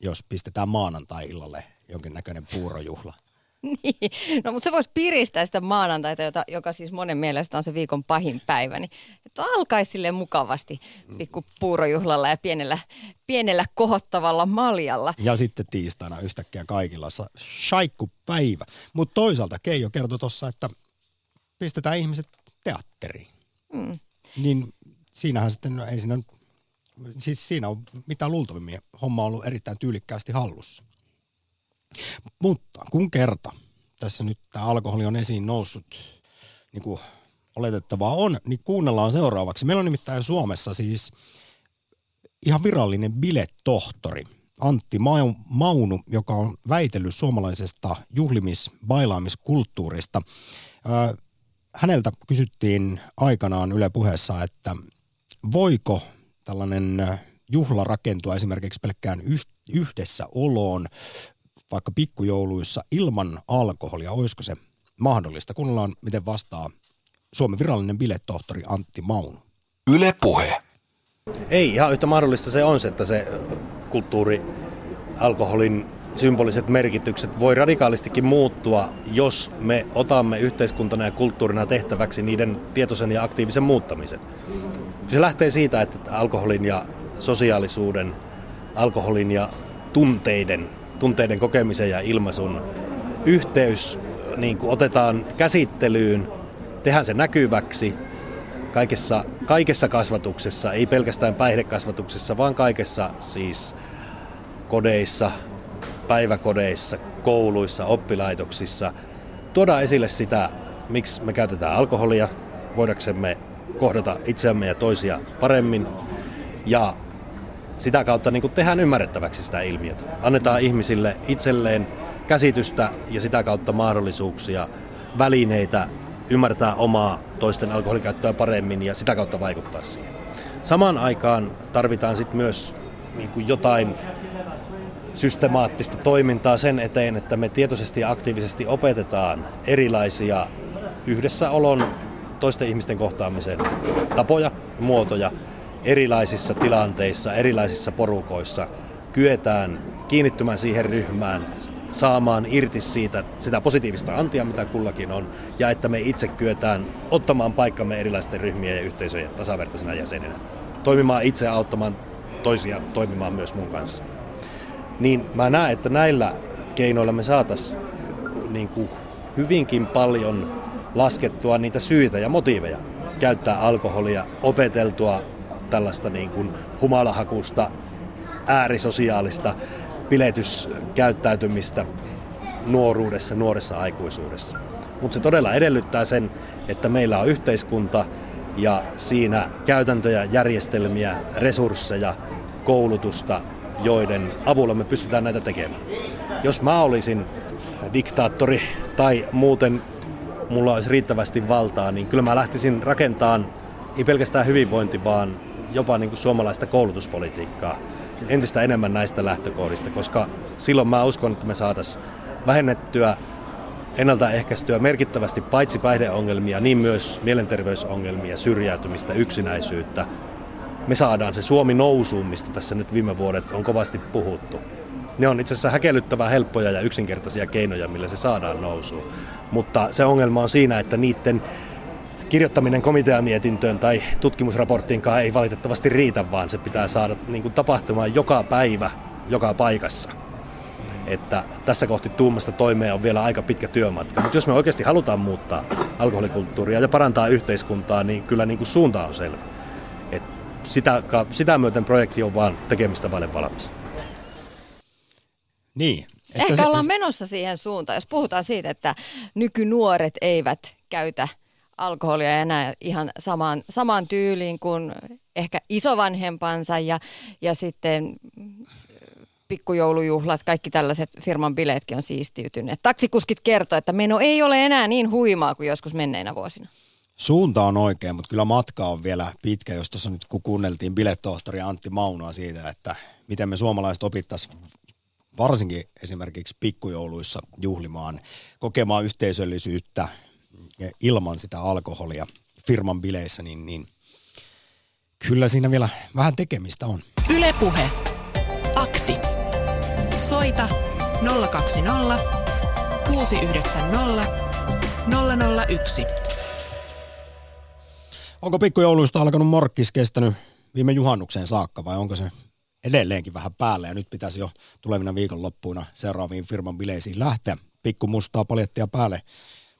jos pistetään maanantai-illalle jonkinnäköinen puurojuhla. Niin, no mutta se voisi piristää sitä maanantaita, jota, joka siis monen mielestä on se viikon pahin päivä, niin että alkaisi sille mukavasti pikku puurojuhlalla ja pienellä, pienellä kohottavalla maljalla. Ja sitten tiistaina yhtäkkiä kaikilla shaikkupäivä. Mutta toisaalta Keijo kertoi tuossa, että pistetään ihmiset teatteriin. Mm. Niin siinähän sitten, no ei siinä, siis siinä on mitä luultavimmin homma on ollut erittäin tyylikkäästi hallussa. Mutta kun kerta tässä nyt tämä alkoholi on esiin noussut, niin kuin oletettavaa on, niin kuunnellaan seuraavaksi. Meillä on nimittäin Suomessa siis ihan virallinen biletohtori Antti Maunu, joka on väitellyt suomalaisesta juhlimis-bailaamiskulttuurista. Häneltä kysyttiin aikanaan Yle puheessa, että voiko tällainen juhla rakentua esimerkiksi pelkkään yhdessä oloon vaikka pikkujouluissa ilman alkoholia, olisiko se mahdollista? Kuunnellaan, miten vastaa Suomen virallinen biletohtori Antti Maunu. Yle Puhe. Ei ihan yhtä mahdollista se on, että se kulttuuri, alkoholin symboliset merkitykset voi radikaalistikin muuttua, jos me otamme yhteiskuntana ja kulttuurina tehtäväksi niiden tietoisen ja aktiivisen muuttamisen. Se lähtee siitä, että alkoholin ja sosiaalisuuden, alkoholin ja tunteiden tunteiden kokemisen ja ilmaisun yhteys niin kuin otetaan käsittelyyn, tehdään se näkyväksi kaikessa, kaikessa kasvatuksessa, ei pelkästään päihdekasvatuksessa, vaan kaikessa siis kodeissa, päiväkodeissa, kouluissa, oppilaitoksissa. Tuodaan esille sitä, miksi me käytetään alkoholia, voidaksemme kohdata itseämme ja toisia paremmin ja sitä kautta niin kuin tehdään ymmärrettäväksi sitä ilmiötä. Annetaan ihmisille itselleen käsitystä ja sitä kautta mahdollisuuksia, välineitä ymmärtää omaa toisten alkoholikäyttöä paremmin ja sitä kautta vaikuttaa siihen. Samaan aikaan tarvitaan sitten myös niin kuin jotain systemaattista toimintaa sen eteen, että me tietoisesti ja aktiivisesti opetetaan erilaisia yhdessäolon, toisten ihmisten kohtaamisen tapoja, muotoja, erilaisissa tilanteissa, erilaisissa porukoissa kyetään kiinnittymään siihen ryhmään, saamaan irti siitä sitä positiivista antia, mitä kullakin on, ja että me itse kyetään ottamaan paikkamme erilaisten ryhmien ja yhteisöjen tasavertaisena jäsenenä. Toimimaan itse auttamaan toisia toimimaan myös mun kanssa. Niin mä näen, että näillä keinoilla me saataisiin niin hyvinkin paljon laskettua niitä syitä ja motiiveja käyttää alkoholia, opeteltua tällaista niin kuin humalahakusta, äärisosiaalista piletyskäyttäytymistä nuoruudessa, nuoressa aikuisuudessa. Mutta se todella edellyttää sen, että meillä on yhteiskunta ja siinä käytäntöjä, järjestelmiä, resursseja, koulutusta, joiden avulla me pystytään näitä tekemään. Jos mä olisin diktaattori tai muuten mulla olisi riittävästi valtaa, niin kyllä mä lähtisin rakentamaan ei pelkästään hyvinvointi, vaan jopa niin kuin suomalaista koulutuspolitiikkaa entistä enemmän näistä lähtökohdista, koska silloin mä uskon, että me saataisiin vähennettyä ennaltaehkäistyä merkittävästi paitsi päihdeongelmia, niin myös mielenterveysongelmia, syrjäytymistä, yksinäisyyttä. Me saadaan se Suomi nousuun, mistä tässä nyt viime vuodet on kovasti puhuttu. Ne on itse asiassa häkellyttävän helppoja ja yksinkertaisia keinoja, millä se saadaan nousuun. Mutta se ongelma on siinä, että niiden kirjoittaminen komiteamietintöön tai tutkimusraporttiinkaan ei valitettavasti riitä, vaan se pitää saada niin kuin tapahtumaan joka päivä, joka paikassa. Että tässä kohti tuumasta toimeen on vielä aika pitkä työmatka. Mutta jos me oikeasti halutaan muuttaa alkoholikulttuuria ja parantaa yhteiskuntaa, niin kyllä niin kuin suunta on selvä. Et sitä, sitä myöten projekti on vaan tekemistä vaille valmis. Niin. Että Ehkä se, ollaan menossa siihen suuntaan, jos puhutaan siitä, että nykynuoret eivät käytä alkoholia enää ihan samaan, samaan tyyliin kuin ehkä isovanhempansa ja, ja sitten pikkujoulujuhlat, kaikki tällaiset firman bileetkin on siistiytyneet. Taksikuskit kertoo, että meno ei ole enää niin huimaa kuin joskus menneinä vuosina. Suunta on oikein, mutta kyllä matka on vielä pitkä, jos tuossa nyt kun kuunneltiin biletohtori Antti Maunua siitä, että miten me suomalaiset opittaisiin varsinkin esimerkiksi pikkujouluissa juhlimaan, kokemaan yhteisöllisyyttä ilman sitä alkoholia firman bileissä, niin, niin kyllä siinä vielä vähän tekemistä on. Ylepuhe. Akti. Soita 020 690 001. Onko pikkujouluista alkanut morkkis kestänyt viime juhannukseen saakka vai onko se edelleenkin vähän päällä ja nyt pitäisi jo tulevina viikonloppuina seuraaviin firman bileisiin lähteä. Pikku mustaa paljettia päälle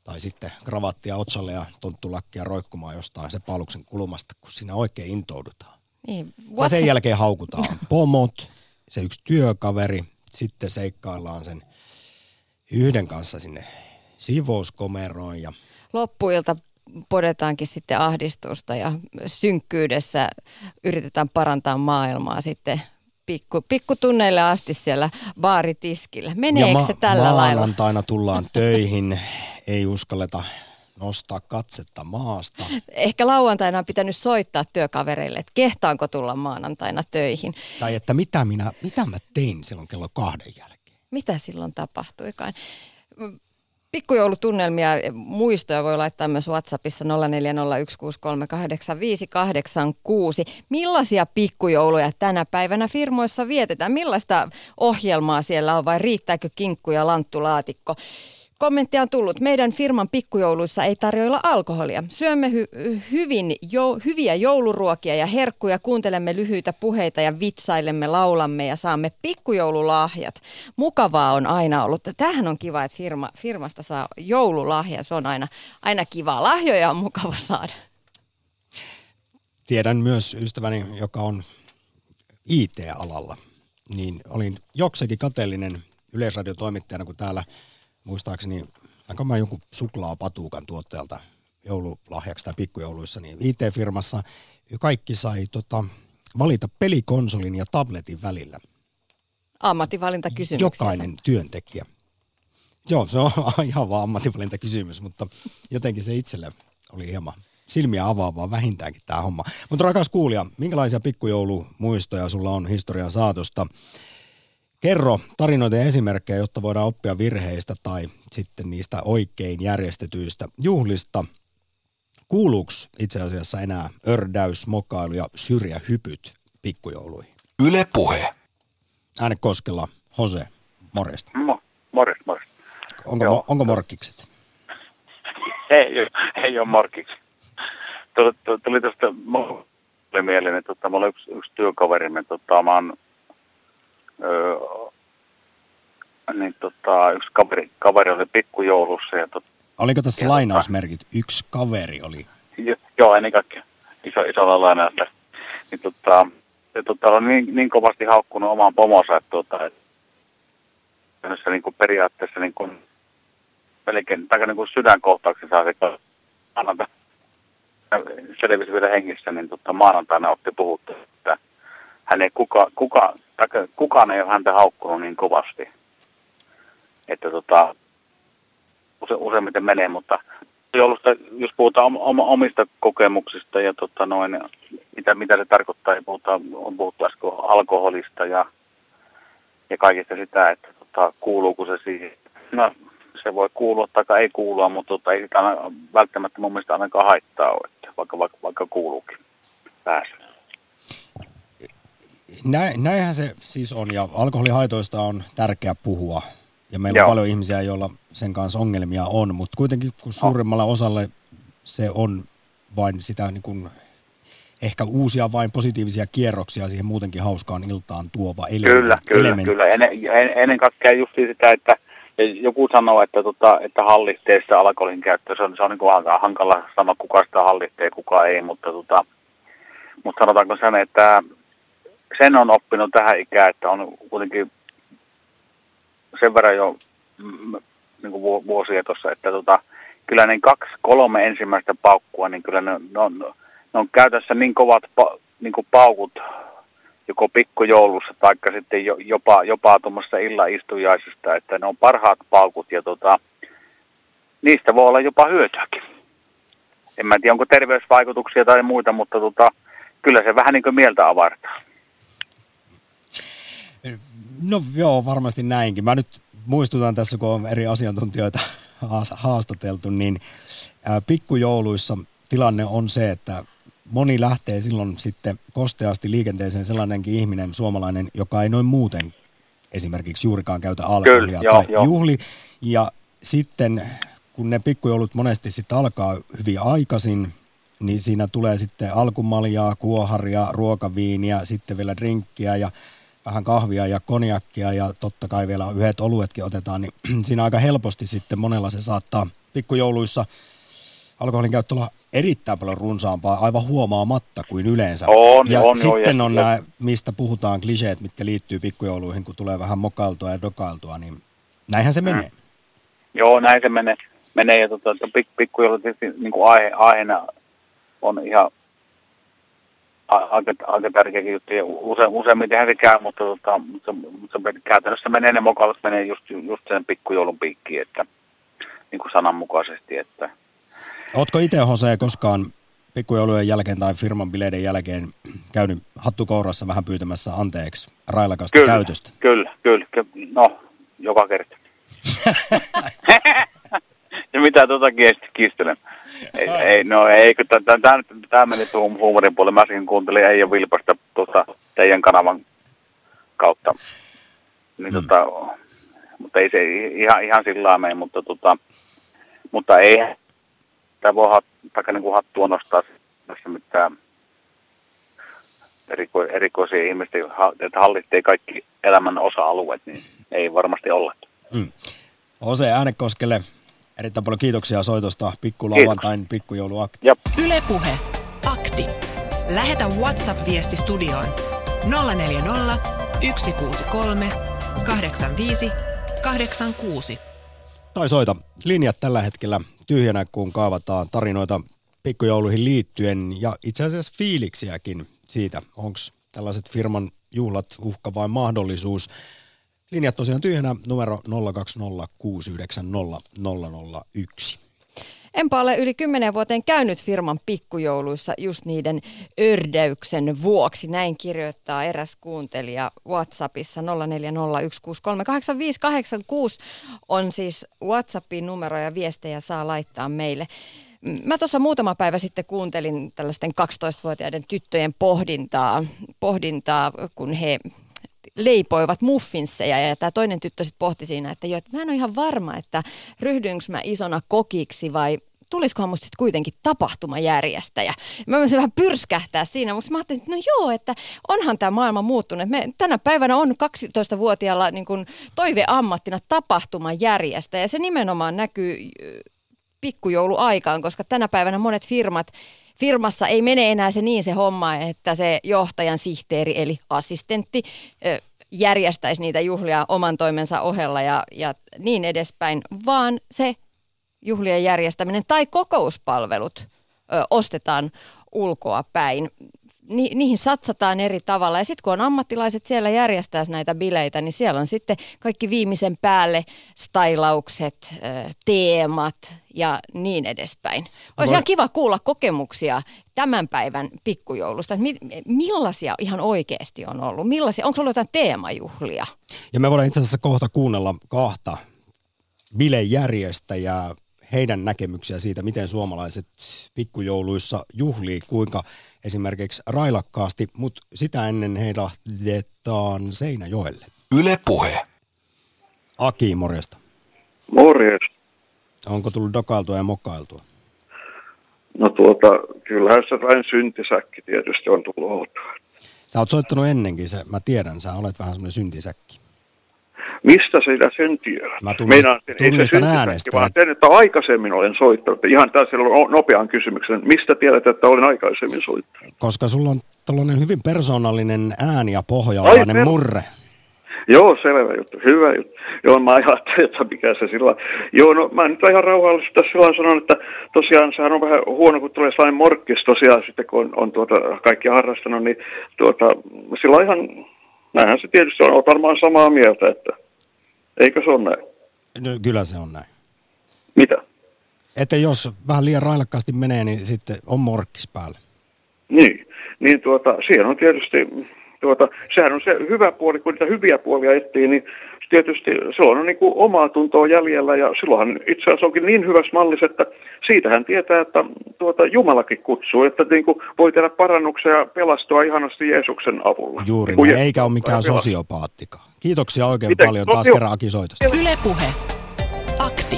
tai sitten kravattia otsalle ja tonttulakkia roikkumaan jostain se paluksen kulmasta, kun siinä oikein intoudutaan. Niin, ja sen jälkeen haukutaan pomot, se yksi työkaveri, sitten seikkaillaan sen yhden kanssa sinne siivouskomeroon. Ja... Loppuilta podetaankin sitten ahdistusta ja synkkyydessä yritetään parantaa maailmaa sitten pikku, pikkutunneille asti siellä baaritiskillä. Meneekö ma- se tällä lailla? Maanantaina tullaan töihin, ei uskalleta nostaa katsetta maasta. Ehkä lauantaina on pitänyt soittaa työkavereille, että kehtaanko tulla maanantaina töihin. Tai että mitä, minä, mitä mä tein silloin kello kahden jälkeen. Mitä silloin tapahtuikaan? Pikkujoulutunnelmia, muistoja voi laittaa myös WhatsAppissa 0401638586. Millaisia pikkujouluja tänä päivänä firmoissa vietetään? Millaista ohjelmaa siellä on vai riittääkö kinkku ja lanttulaatikko? Kommenttia on tullut. Meidän firman pikkujouluissa ei tarjoilla alkoholia. Syömme hy- hyvin jo- hyviä jouluruokia ja herkkuja, kuuntelemme lyhyitä puheita ja vitsailemme, laulamme ja saamme pikkujoululahjat. Mukavaa on aina ollut. Tähän on kiva, että firma, firmasta saa joululahja. Se on aina, aina kiva. Lahjoja on mukava saada. Tiedän myös ystäväni, joka on IT-alalla, niin olin joksekin kateellinen yleisradiotoimittajana, kun täällä – muistaakseni, aika mä joku suklaapatuukan tuottajalta joululahjaksi tai pikkujouluissa, niin IT-firmassa kaikki sai tota, valita pelikonsolin ja tabletin välillä. Ammattivalintakysymys. Jokainen työntekijä. Joo, se on ihan vaan ammattivalintakysymys, mutta jotenkin se itselle oli hieman silmiä avaavaa vähintäänkin tämä homma. Mutta rakas kuulija, minkälaisia pikkujoulumuistoja sulla on historian saatosta? Kerro tarinoita ja esimerkkejä, jotta voidaan oppia virheistä tai sitten niistä oikein järjestetyistä juhlista. Kuuluuko itse asiassa enää ördäys, mokailu ja syrjähypyt pikkujouluihin? Yle puhe. Ääne Koskela, Jose, morjesta. Mo, morjesta, morjesta. Onko, onko morkkikset? ei, ei ole morkkiksi. Tuli tuosta mieleen, että tota, mulla yksi, yksi työkaverimme, tota, mä oon öö, niin tota, yksi kaveri, kaveri oli pikkujoulussa. Ja tot, Oliko tässä ja tota- lainausmerkit? Tota, yksi kaveri oli? Jo, joo, ennen kaikkea. Iso, isolla lainausta. Niin tota, se tota, on niin, niin kovasti haukkunut omaan pomosa, että tota, et, se niin kuin periaatteessa niin kuin, melkein, tai niin kuin sydänkohtauksen saa se maanantaina selvisi vielä hengissä, niin tota, maanantaina otti puhuttu, ei kuka, kuka, kukaan ei ole häntä haukkunut niin kovasti. Että tota, use, useimmiten menee, mutta joulusta, jos puhutaan omista kokemuksista ja tota noin, mitä, mitä se tarkoittaa, niin puhutaan, on puhuttu äsken alkoholista ja, ja kaikista sitä, että tota, kuuluuko se siihen. No, se voi kuulua tai ei kuulua, mutta tota, ei sitä välttämättä mun mielestä ainakaan haittaa ole, että vaikka, vaikka, vaikka kuuluukin pääsee. Näin, näinhän se siis on, ja alkoholihaitoista on tärkeää puhua. Ja meillä Joo. on paljon ihmisiä, joilla sen kanssa ongelmia on, mutta kuitenkin kun suurimmalla osalle se on vain sitä niin kuin, ehkä uusia vain positiivisia kierroksia siihen muutenkin hauskaan iltaan tuova ele- Kyllä, kyllä, elementti. kyllä. Ennen, en- ennen kaikkea just sitä, että joku sanoo, että, tota, että hallitteessa alkoholin käyttö, se on, se on niin kuin hankala sama, kuka sitä hallitsee, kuka ei, mutta, tota, mutta sanotaanko sen, että sen on oppinut tähän ikään, että on kuitenkin sen verran jo mm, niin kuin vu- vuosia tuossa, että tota, kyllä ne kaksi, kolme ensimmäistä paukkua, niin kyllä ne, ne, on, ne on käytössä niin kovat pa, niin kuin paukut joko pikkujoulussa tai sitten jo, jopa, jopa tuommoisessa illaistujaisesta, että ne on parhaat paukut ja tota, niistä voi olla jopa hyötyäkin. En mä tiedä, onko terveysvaikutuksia tai muita, mutta tota, kyllä se vähän niin kuin mieltä avartaa. No joo, varmasti näinkin. Mä nyt muistutan tässä, kun on eri asiantuntijoita haas- haastateltu, niin pikkujouluissa tilanne on se, että moni lähtee silloin sitten kosteasti liikenteeseen sellainenkin ihminen, suomalainen, joka ei noin muuten esimerkiksi juurikaan käytä alkoholia joo, tai joo. juhli. Ja sitten kun ne pikkujoulut monesti sitten alkaa hyvin aikaisin, niin siinä tulee sitten alkumaljaa, kuoharia, ruokaviiniä, sitten vielä drinkkiä ja vähän kahvia ja konjakkia ja totta kai vielä yhdet oluetkin otetaan, niin siinä aika helposti sitten monella se saattaa pikkujouluissa alkoholin käyttö olla erittäin paljon runsaampaa, aivan huomaamatta kuin yleensä. On, ja on, sitten on ja- nämä, mistä puhutaan, kliseet, mitkä liittyy pikkujouluihin, kun tulee vähän mokailtua ja dokailtua, niin näinhän se Mm. menee. Joo, näin se menee. menee ja tota, pik, pikkujoulut tietysti niin kuin aihe, aiheena on ihan aika, aika tärkeäkin juttu. Ja use, useimmitenhän se käy, mutta, tota, mutta, mutta käytännössä menee ne mokailut menee just, just sen pikkujoulun piikkiin, että niin kuin sananmukaisesti, että Ootko itse, Jose, koskaan pikkujoulujen jälkeen tai firman bileiden jälkeen käynyt hattukourassa vähän pyytämässä anteeksi railakasta kyllä, käytöstä? kyllä, kyllä, kyllä, no, joka kerta. ja mitä sitten kiistelen. Ei, ei, no ei, kun tämä, tämä meni tuohon huumorin puolelle. Mä äsken kuuntelin Eija Vilpasta tuota, teidän kanavan kautta. Niin, mm. tota, mutta ei se ihan, ihan sillä lailla mene, mutta, tota, mutta ei tämä voi hat, taikka niin kuin hattua nostaa tässä mitään eriko, erikoisia ihmisiä, että hallitsee kaikki elämän osa-alueet, niin ei varmasti olla. Mm. Ose Äänekoskelle erittäin paljon kiitoksia soitosta pikkulauantain pikkujouluakti. Yle Puhe. Akti. Lähetä WhatsApp-viesti studioon 040 163 85 86. Tai soita. Linjat tällä hetkellä tyhjänä, kun kaavataan tarinoita pikkujouluihin liittyen ja itse asiassa fiiliksiäkin siitä, onko tällaiset firman juhlat uhka vai mahdollisuus. Linjat tosiaan tyhjänä numero 020690001. Enpä ole yli kymmenen vuoteen käynyt firman pikkujouluissa just niiden ördäyksen vuoksi. Näin kirjoittaa eräs kuuntelija WhatsAppissa 0401638586 on siis WhatsAppin numero ja viestejä saa laittaa meille. Mä tuossa muutama päivä sitten kuuntelin tällaisten 12-vuotiaiden tyttöjen pohdintaa, pohdintaa kun he leipoivat muffinsseja ja tämä toinen tyttö sitten pohti siinä, että, jo, että mä en ole ihan varma, että ryhdynkö mä isona kokiksi vai tulisikohan musta sitten kuitenkin tapahtumajärjestäjä. Mä voisin vähän pyrskähtää siinä, mutta mä ajattelin, että no joo, että onhan tämä maailma muuttunut. Me, tänä päivänä on 12-vuotiaalla niin kuin toiveammattina tapahtumajärjestäjä se nimenomaan näkyy pikkujouluaikaan, koska tänä päivänä monet firmat firmassa ei mene enää se niin se homma, että se johtajan sihteeri eli assistentti järjestäisi niitä juhlia oman toimensa ohella ja, ja niin edespäin, vaan se juhlien järjestäminen tai kokouspalvelut ö, ostetaan ulkoa päin. Ni, niihin satsataan eri tavalla. Ja sitten kun on ammattilaiset siellä järjestää näitä bileitä, niin siellä on sitten kaikki viimeisen päälle stylaukset, teemat ja niin edespäin. Olisi ihan kiva kuulla kokemuksia tämän päivän pikkujoulusta. Mi- millaisia ihan oikeasti on ollut? Millaisia, onko ollut jotain teemajuhlia? Ja me voidaan itse asiassa kohta kuunnella kahta bilejärjestäjää, heidän näkemyksiä siitä, miten suomalaiset pikkujouluissa juhlii, kuinka esimerkiksi railakkaasti, mutta sitä ennen heilahdetaan Seinäjoelle. Yle Puhe. Aki, morjesta. Morjes. Onko tullut dokailtua ja mokailtua? No tuota, kyllähän se vain syntisäkki tietysti on tullut outoa. Sä oot soittanut ennenkin, se, mä tiedän, sä olet vähän semmoinen syntisäkki. Mistä sinä sen tiedät? Mä tunnist- Meinaan, ei se tunnistan syntisäkki, äänestä. Vaan sen, että aikaisemmin olen soittanut. Ihan tässä on nopean kysymyksen. Mistä tiedät, että olen aikaisemmin soittanut? Koska sulla on tällainen hyvin persoonallinen ääni ja pohjalainen Ai, murre. Joo, selvä juttu, hyvä juttu. Joo, mä ajattelin, että mikä se sillä Joo, no mä nyt ihan rauhallisesti tässä sillä sanon, että tosiaan sehän on vähän huono, kun tulee sellainen morkkis tosiaan sitten, kun on, on tuota, kaikki harrastanut, niin tuota, sillä on ihan, näinhän se tietysti on, oot varmaan samaa mieltä, että eikö se ole näin? No, kyllä se on näin. Mitä? Että jos vähän liian railakkaasti menee, niin sitten on morkkis päällä. Niin, niin tuota, siihen on tietysti, tuota, sehän on se hyvä puoli, kun niitä hyviä puolia etsii, niin tietysti silloin on niin kuin omaa tuntoa jäljellä ja silloinhan itse asiassa onkin niin hyvässä mallissa, että siitähän tietää, että tuota, Jumalakin kutsuu, että niin kuin voi tehdä parannuksia ja pelastua ihanasti Jeesuksen avulla. Juuri näin, eikä ole mikään sosiopaattikaan. Kiitoksia oikein Miten? paljon No, taas joo. kerran akisoitosta. Yle Puhe. Akti.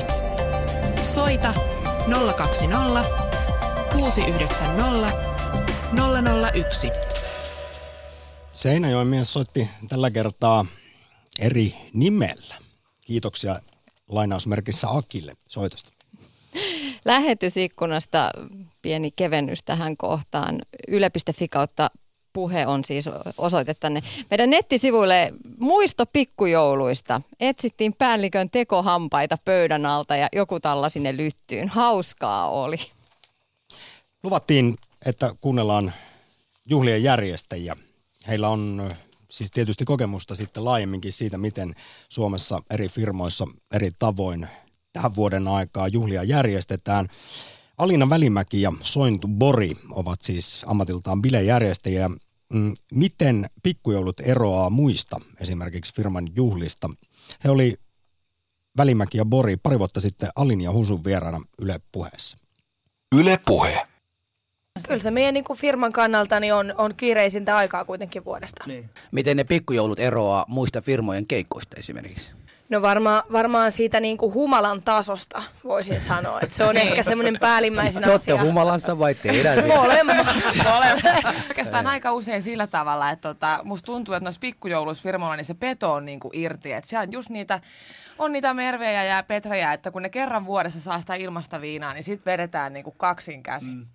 Soita 020 690 001. Seinäjoen mies soitti tällä kertaa eri nimellä. Kiitoksia lainausmerkissä Akille soitosta. Lähetysikkunasta pieni kevennys tähän kohtaan. Yle.fi kautta puhe on siis osoite tänne meidän nettisivuille muisto pikkujouluista. Etsittiin päällikön tekohampaita pöydän alta ja joku talla sinne lyttyyn. Hauskaa oli. Luvattiin, että kuunnellaan juhlien järjestäjiä. Heillä on siis tietysti kokemusta sitten laajemminkin siitä, miten Suomessa eri firmoissa eri tavoin tähän vuoden aikaa juhlia järjestetään. Alina Välimäki ja Sointu Bori ovat siis ammatiltaan bilejärjestäjiä. Mm, Miten pikkujoulut eroaa muista esimerkiksi firman juhlista? He oli Välimäki ja Bori pari vuotta sitten Alin ja Husun vieraana Yle puheessa. Yle Puhe. Kyllä se meidän niin kuin firman kannalta niin on, on kiireisintä aikaa kuitenkin vuodesta. Niin. Miten ne pikkujoulut eroaa muista firmojen keikoista esimerkiksi? No varma, varmaan siitä niin kuin humalan tasosta voisin sanoa, että se on ehkä semmoinen päällimmäisenä Siis te olette asia. humalasta vai teidän? Molemmat. Oikeastaan aika usein sillä tavalla, että tota, musta tuntuu, että noissa pikkujouluissa niin se peto on niinku irti. Että siellä on just niitä, on niitä Mervejä ja Petrejä, että kun ne kerran vuodessa saa sitä ilmasta viinaa, niin sit vedetään niinku kaksin käsin. Mm.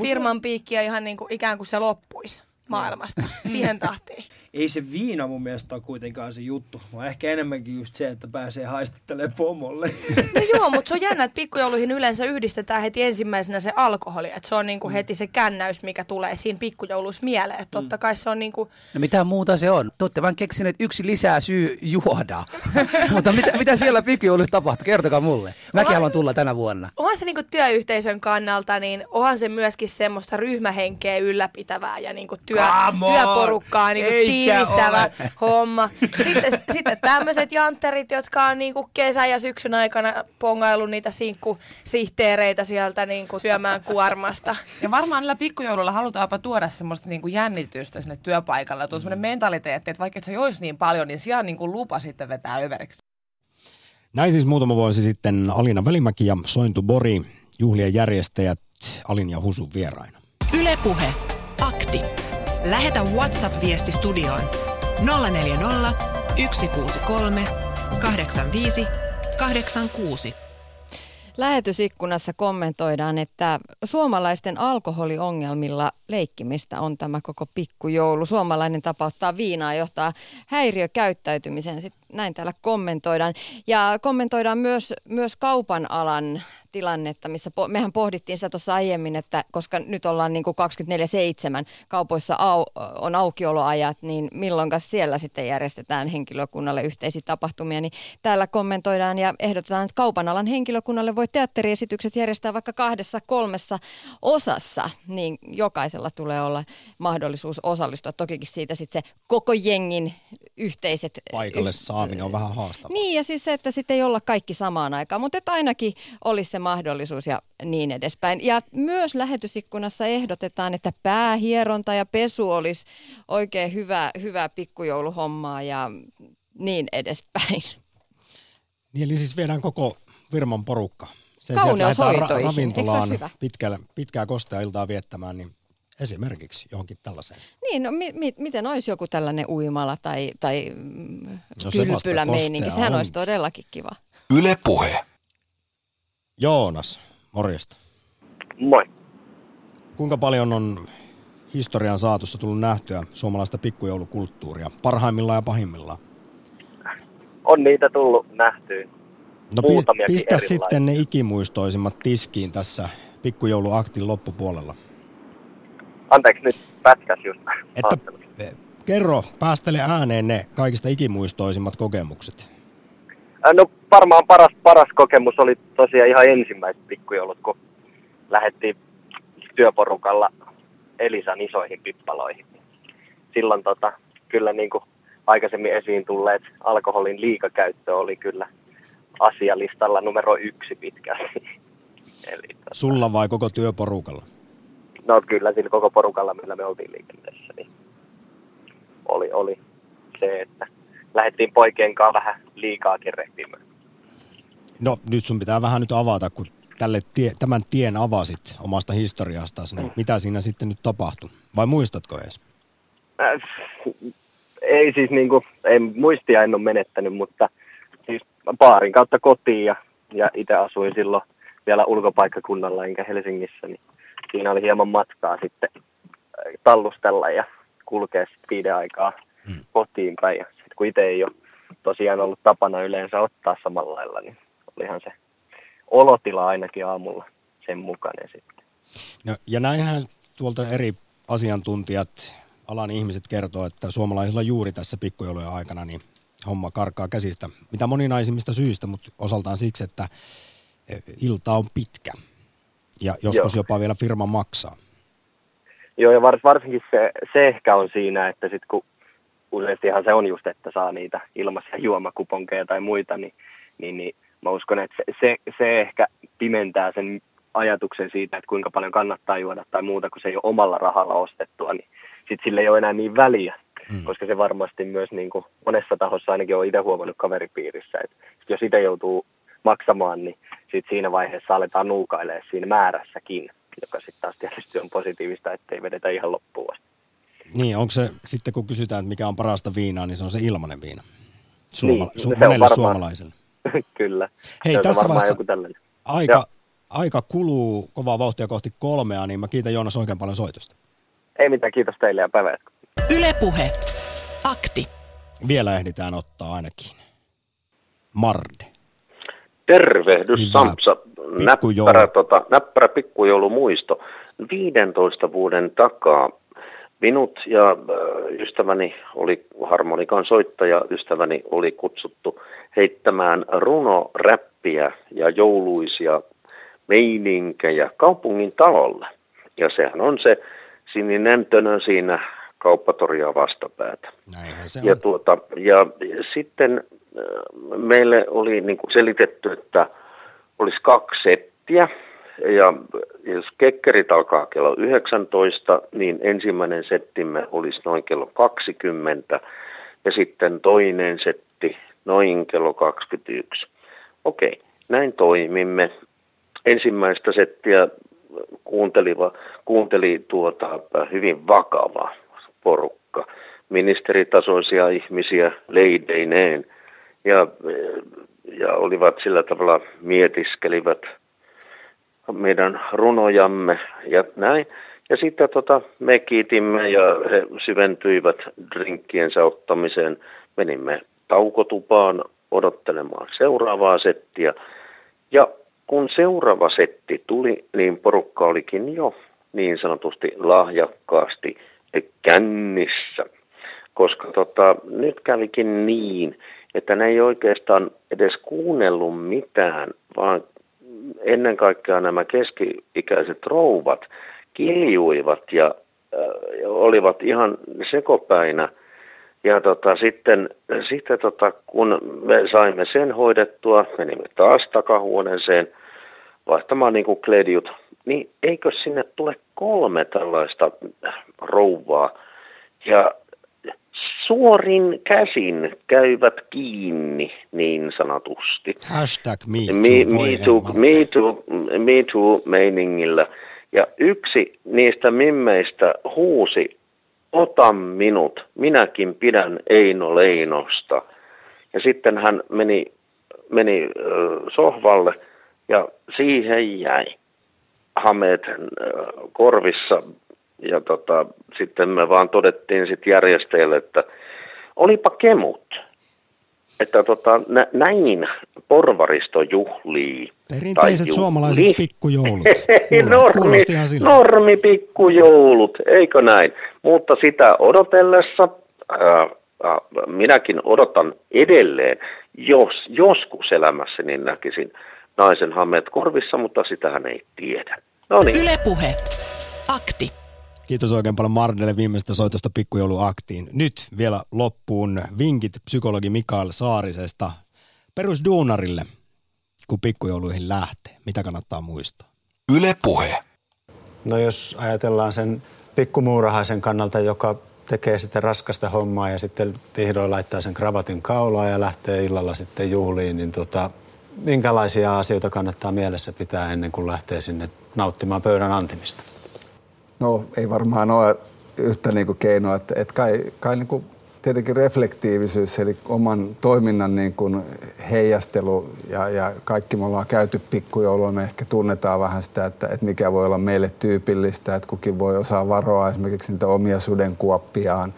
Firman piikki on ihan niin kuin, ikään kuin se loppuisi maailmasta. Siihen tahtiin. Ei se viina mun mielestä ole kuitenkaan se juttu, vaan ehkä enemmänkin just se, että pääsee haistattelemaan pomolle. No joo, mutta se on jännä, että pikkujouluihin yleensä yhdistetään heti ensimmäisenä se alkoholi. Että se on niinku heti se kännäys, mikä tulee siinä pikkujouluissa mieleen. Että totta kai se on niinku... No mitä muuta se on? Te olette vaan keksineet yksi lisää syy juoda. Mutta mitä, mitä siellä pikkujouluissa tapahtuu? Kertokaa mulle. Mäkin Onhan- haluan tulla tänä vuonna. Onhan se niinku työyhteisön kannalta, niin onhan se myöskin semmoista ryhmähenkeä ylläpitävää ja niinku työ, työporukkaa niinku Eikä tiivistävä ole. homma. Sitten, sitten tämmöiset jantterit, jotka on niinku kesän ja syksyn aikana pongaillut niitä sinkkusihteereitä sieltä niinku syömään kuormasta. Ja varmaan niillä pikkujouluilla halutaanpa tuoda semmoista niinku jännitystä sinne työpaikalle. Tuo semmoinen mentaliteetti, että vaikka et se joisi niin paljon, niin siellä niinku lupa sitten vetää överiksi. Näin siis muutama vuosi sitten Alina Välimäki ja Sointu Bori, juhlien järjestäjät Alin ja Husun vieraina. Yle Puhe. Akti. Lähetä WhatsApp-viesti studioon 040 163 85 86. Lähetysikkunassa kommentoidaan, että suomalaisten alkoholiongelmilla leikkimistä on tämä koko pikkujoulu. Suomalainen tapa ottaa viinaa johtaa häiriökäyttäytymiseen. Sitten näin täällä kommentoidaan. Ja kommentoidaan myös, myös kaupan alan tilannetta, missä po- mehän pohdittiin sitä tuossa aiemmin, että koska nyt ollaan niin kuin 24-7, kaupoissa au, on aukioloajat, niin milloinka siellä sitten järjestetään henkilökunnalle yhteisiä tapahtumia, niin täällä kommentoidaan ja ehdotetaan, että kaupan alan henkilökunnalle voi teatteriesitykset järjestää vaikka kahdessa kolmessa osassa, niin jokaisella tulee olla mahdollisuus osallistua. Tokikin siitä sitten se koko jengin yhteiset Paikalle saaminen on vähän haastavaa. niin ja siis se, että sitten ei olla kaikki samaan aikaan, mutta että ainakin olisi se mahdollisuus ja niin edespäin. Ja myös lähetysikkunassa ehdotetaan, että päähieronta ja pesu olisi oikein hyvä, hyvä pikkujouluhommaa ja niin edespäin. Niin eli siis viedään koko firman porukka Sen sijaan, että lähdetään ra- se ravintolaan hyvä? pitkää, pitkää kostea iltaa viettämään, niin esimerkiksi johonkin tällaiseen. Niin, no mi- mi- miten olisi joku tällainen uimala tai, tai mm, No se kylpylämeininki? kostea Sehän on. olisi todellakin kiva. Yle Puhe. Joonas, morjesta. Moi. Kuinka paljon on historian saatossa tullut nähtyä suomalaista pikkujoulukulttuuria, parhaimmillaan ja pahimmillaan? On niitä tullut nähtyä. No pistä erilaisia. sitten ne ikimuistoisimmat tiskiin tässä pikkujouluaktin loppupuolella. Anteeksi nyt pätkäs just. Että kerro, päästele ääneen ne kaikista ikimuistoisimmat kokemukset. Äh, No varmaan paras, paras kokemus oli tosiaan ihan ensimmäiset pikkujoulut, kun lähdettiin työporukalla Elisan isoihin pippaloihin. Silloin tota, kyllä niin kuin aikaisemmin esiin tulleet alkoholin liikakäyttö oli kyllä asialistalla numero yksi pitkälti. Eli Sulla vai koko työporukalla? no kyllä sillä koko porukalla, millä me oltiin liikenteessä, niin oli, oli se, että lähdettiin poikien kanssa vähän liikaa kerehtimään. No nyt sun pitää vähän nyt avata, kun tälle tie, tämän tien avasit omasta historiastasi, niin mitä siinä sitten nyt tapahtui? Vai muistatko edes? Äh, ei siis niinku, ei muistia en ole menettänyt, mutta siis baarin kautta kotiin ja, ja itse asuin silloin vielä ulkopaikkakunnalla enkä Helsingissä, niin siinä oli hieman matkaa sitten äh, tallustella ja kulkea sitten viiden aikaa kotiin päin. Ja sitten kun itse ei ole tosiaan ollut tapana yleensä ottaa samalla lailla, niin olihan se olotila ainakin aamulla sen mukainen sitten. No, ja näinhän tuolta eri asiantuntijat, alan ihmiset kertoo, että suomalaisilla juuri tässä pikkujoulujen aikana niin homma karkaa käsistä. Mitä moninaisimmista syistä, mutta osaltaan siksi, että eh, ilta on pitkä. Ja joskus Joo. jopa vielä firma maksaa. Joo, ja vars, varsinkin se, se ehkä on siinä, että sit kun useastihan se on just, että saa niitä ilmaisia juomakuponkeja tai muita, niin, niin, niin mä uskon, että se, se, se ehkä pimentää sen ajatuksen siitä, että kuinka paljon kannattaa juoda tai muuta, kun se ei ole omalla rahalla ostettua, niin sitten sille ei ole enää niin väliä, mm. koska se varmasti myös niin kuin monessa tahossa ainakin on itse huomannut kaveripiirissä, että sit jos itse joutuu maksamaan, niin sit siinä vaiheessa aletaan nuukailemaan siinä määrässäkin, joka sitten taas tietysti on positiivista, ettei vedetä ihan loppuun asti. Niin, onko se sitten kun kysytään, että mikä on parasta viinaa, niin se on se ilmanen viina. Suoma- Niin, su- se on monelle varmaan- suomalaiselle. Kyllä. Hei, Se on tässä vaiheessa aika, Joo. aika kuluu kovaa vauhtia kohti kolmea, niin mä kiitän Joonas oikein paljon soitosta. Ei mitään, kiitos teille ja päivää. jatkoa. Yle Puhe. Akti. Vielä ehditään ottaa ainakin. Marde. Tervehdys Hyvä. Pikkujoulu. Näppärä, tota, näppärä pikkujoulumuisto. 15 vuoden takaa minut ja ystäväni oli harmonikan soittaja, ystäväni oli kutsuttu heittämään runoräppiä ja jouluisia meininkejä kaupungin talolle. Ja sehän on se sininen tönö siinä kauppatoria vastapäätä. Näinhän se Ja, on. tuota, ja sitten äh, meille oli niin kuin selitetty, että olisi kaksi settiä. Ja jos kekkerit alkaa kello 19, niin ensimmäinen settimme olisi noin kello 20 ja sitten toinen setti noin kello 21. Okei, näin toimimme. Ensimmäistä settiä kuunteliva, kuunteli tuota hyvin vakava porukka, ministeritasoisia ihmisiä leideineen ja, ja olivat sillä tavalla mietiskelivät meidän runojamme ja näin. Ja sitten tota, me kiitimme ja he syventyivät drinkkiensä ottamiseen. Menimme taukotupaan odottelemaan seuraavaa settiä. Ja kun seuraava setti tuli, niin porukka olikin jo niin sanotusti lahjakkaasti kännissä. Koska tota, nyt kävikin niin, että ne ei oikeastaan edes kuunnellut mitään, vaan ennen kaikkea nämä keski-ikäiset rouvat kiljuivat ja äh, olivat ihan sekopäinä. Ja tota, sitten, sitten tota, kun me saimme sen hoidettua, menimme taas takahuoneeseen vaihtamaan niin kuin kledjut, niin eikö sinne tule kolme tällaista rouvaa. Ja suorin käsin käyvät kiinni niin sanotusti. Hashtag me too, Me, me, too, me, too, me too meiningillä. Ja yksi niistä mimmeistä huusi, ota minut, minäkin pidän Eino Leinosta. Ja sitten hän meni, meni sohvalle ja siihen jäi hameet korvissa. Ja tota, sitten me vaan todettiin sitten järjestäjälle, että olipa kemut. Että tota, nä, näin porvaristo juhlii. Perinteiset Tai suomalaiset juhli. pikkujoulut. Normi, normi pikkujoulut, eikö näin? Mutta sitä odotellessa ää, ää, minäkin odotan edelleen, jos joskus elämässäni näkisin naisen hameet korvissa, mutta sitähän ei tiedä. No niin. Ylepuhe. Akti. Kiitos oikein paljon Mardelle viimeisestä soitosta pikkujouluaktiin. Nyt vielä loppuun vinkit psykologi Mikael Saarisesta perusduunarille, kun pikkujouluihin lähtee. Mitä kannattaa muistaa? Yle Puhe. No jos ajatellaan sen pikkumuurahaisen kannalta, joka tekee sitten raskasta hommaa ja sitten vihdoin laittaa sen kravatin kaulaan ja lähtee illalla sitten juhliin, niin tota, minkälaisia asioita kannattaa mielessä pitää ennen kuin lähtee sinne nauttimaan pöydän antimista? No ei varmaan ole yhtä niin kuin keinoa, että, että kai, kai niin kuin tietenkin reflektiivisyys, eli oman toiminnan niin kuin heijastelu ja, ja kaikki me ollaan käyty pikkujoulua, me ehkä tunnetaan vähän sitä, että, että mikä voi olla meille tyypillistä, että kukin voi osaa varoa esimerkiksi niitä omia sudenkuoppiaan,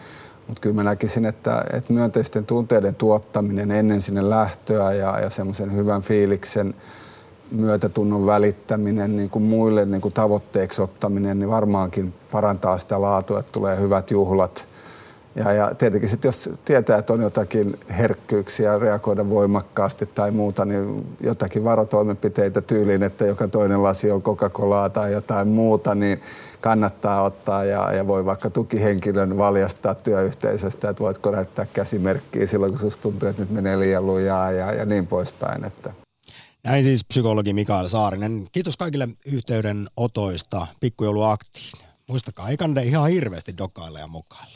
mutta kyllä mä näkisin, että, että myönteisten tunteiden tuottaminen ennen sinne lähtöä ja, ja semmoisen hyvän fiiliksen myötätunnon välittäminen, niin kuin muille niin kuin tavoitteeksi ottaminen, niin varmaankin parantaa sitä laatua, että tulee hyvät juhlat. Ja, ja tietenkin sitten jos tietää, että on jotakin herkkyyksiä reagoida voimakkaasti tai muuta, niin jotakin varotoimenpiteitä tyyliin, että joka toinen lasi on Coca-Colaa tai jotain muuta, niin kannattaa ottaa ja, ja voi vaikka tukihenkilön valjastaa työyhteisöstä, että voitko näyttää käsimerkkiä silloin, kun susta tuntuu, että nyt menee liian lujaa ja, ja niin poispäin. Että. Näin siis psykologi Mikael Saarinen. Kiitos kaikille yhteydenotoista pikkujouluaktiin. Muistakaa, ei kannata ihan hirveästi dokailla ja mokailla.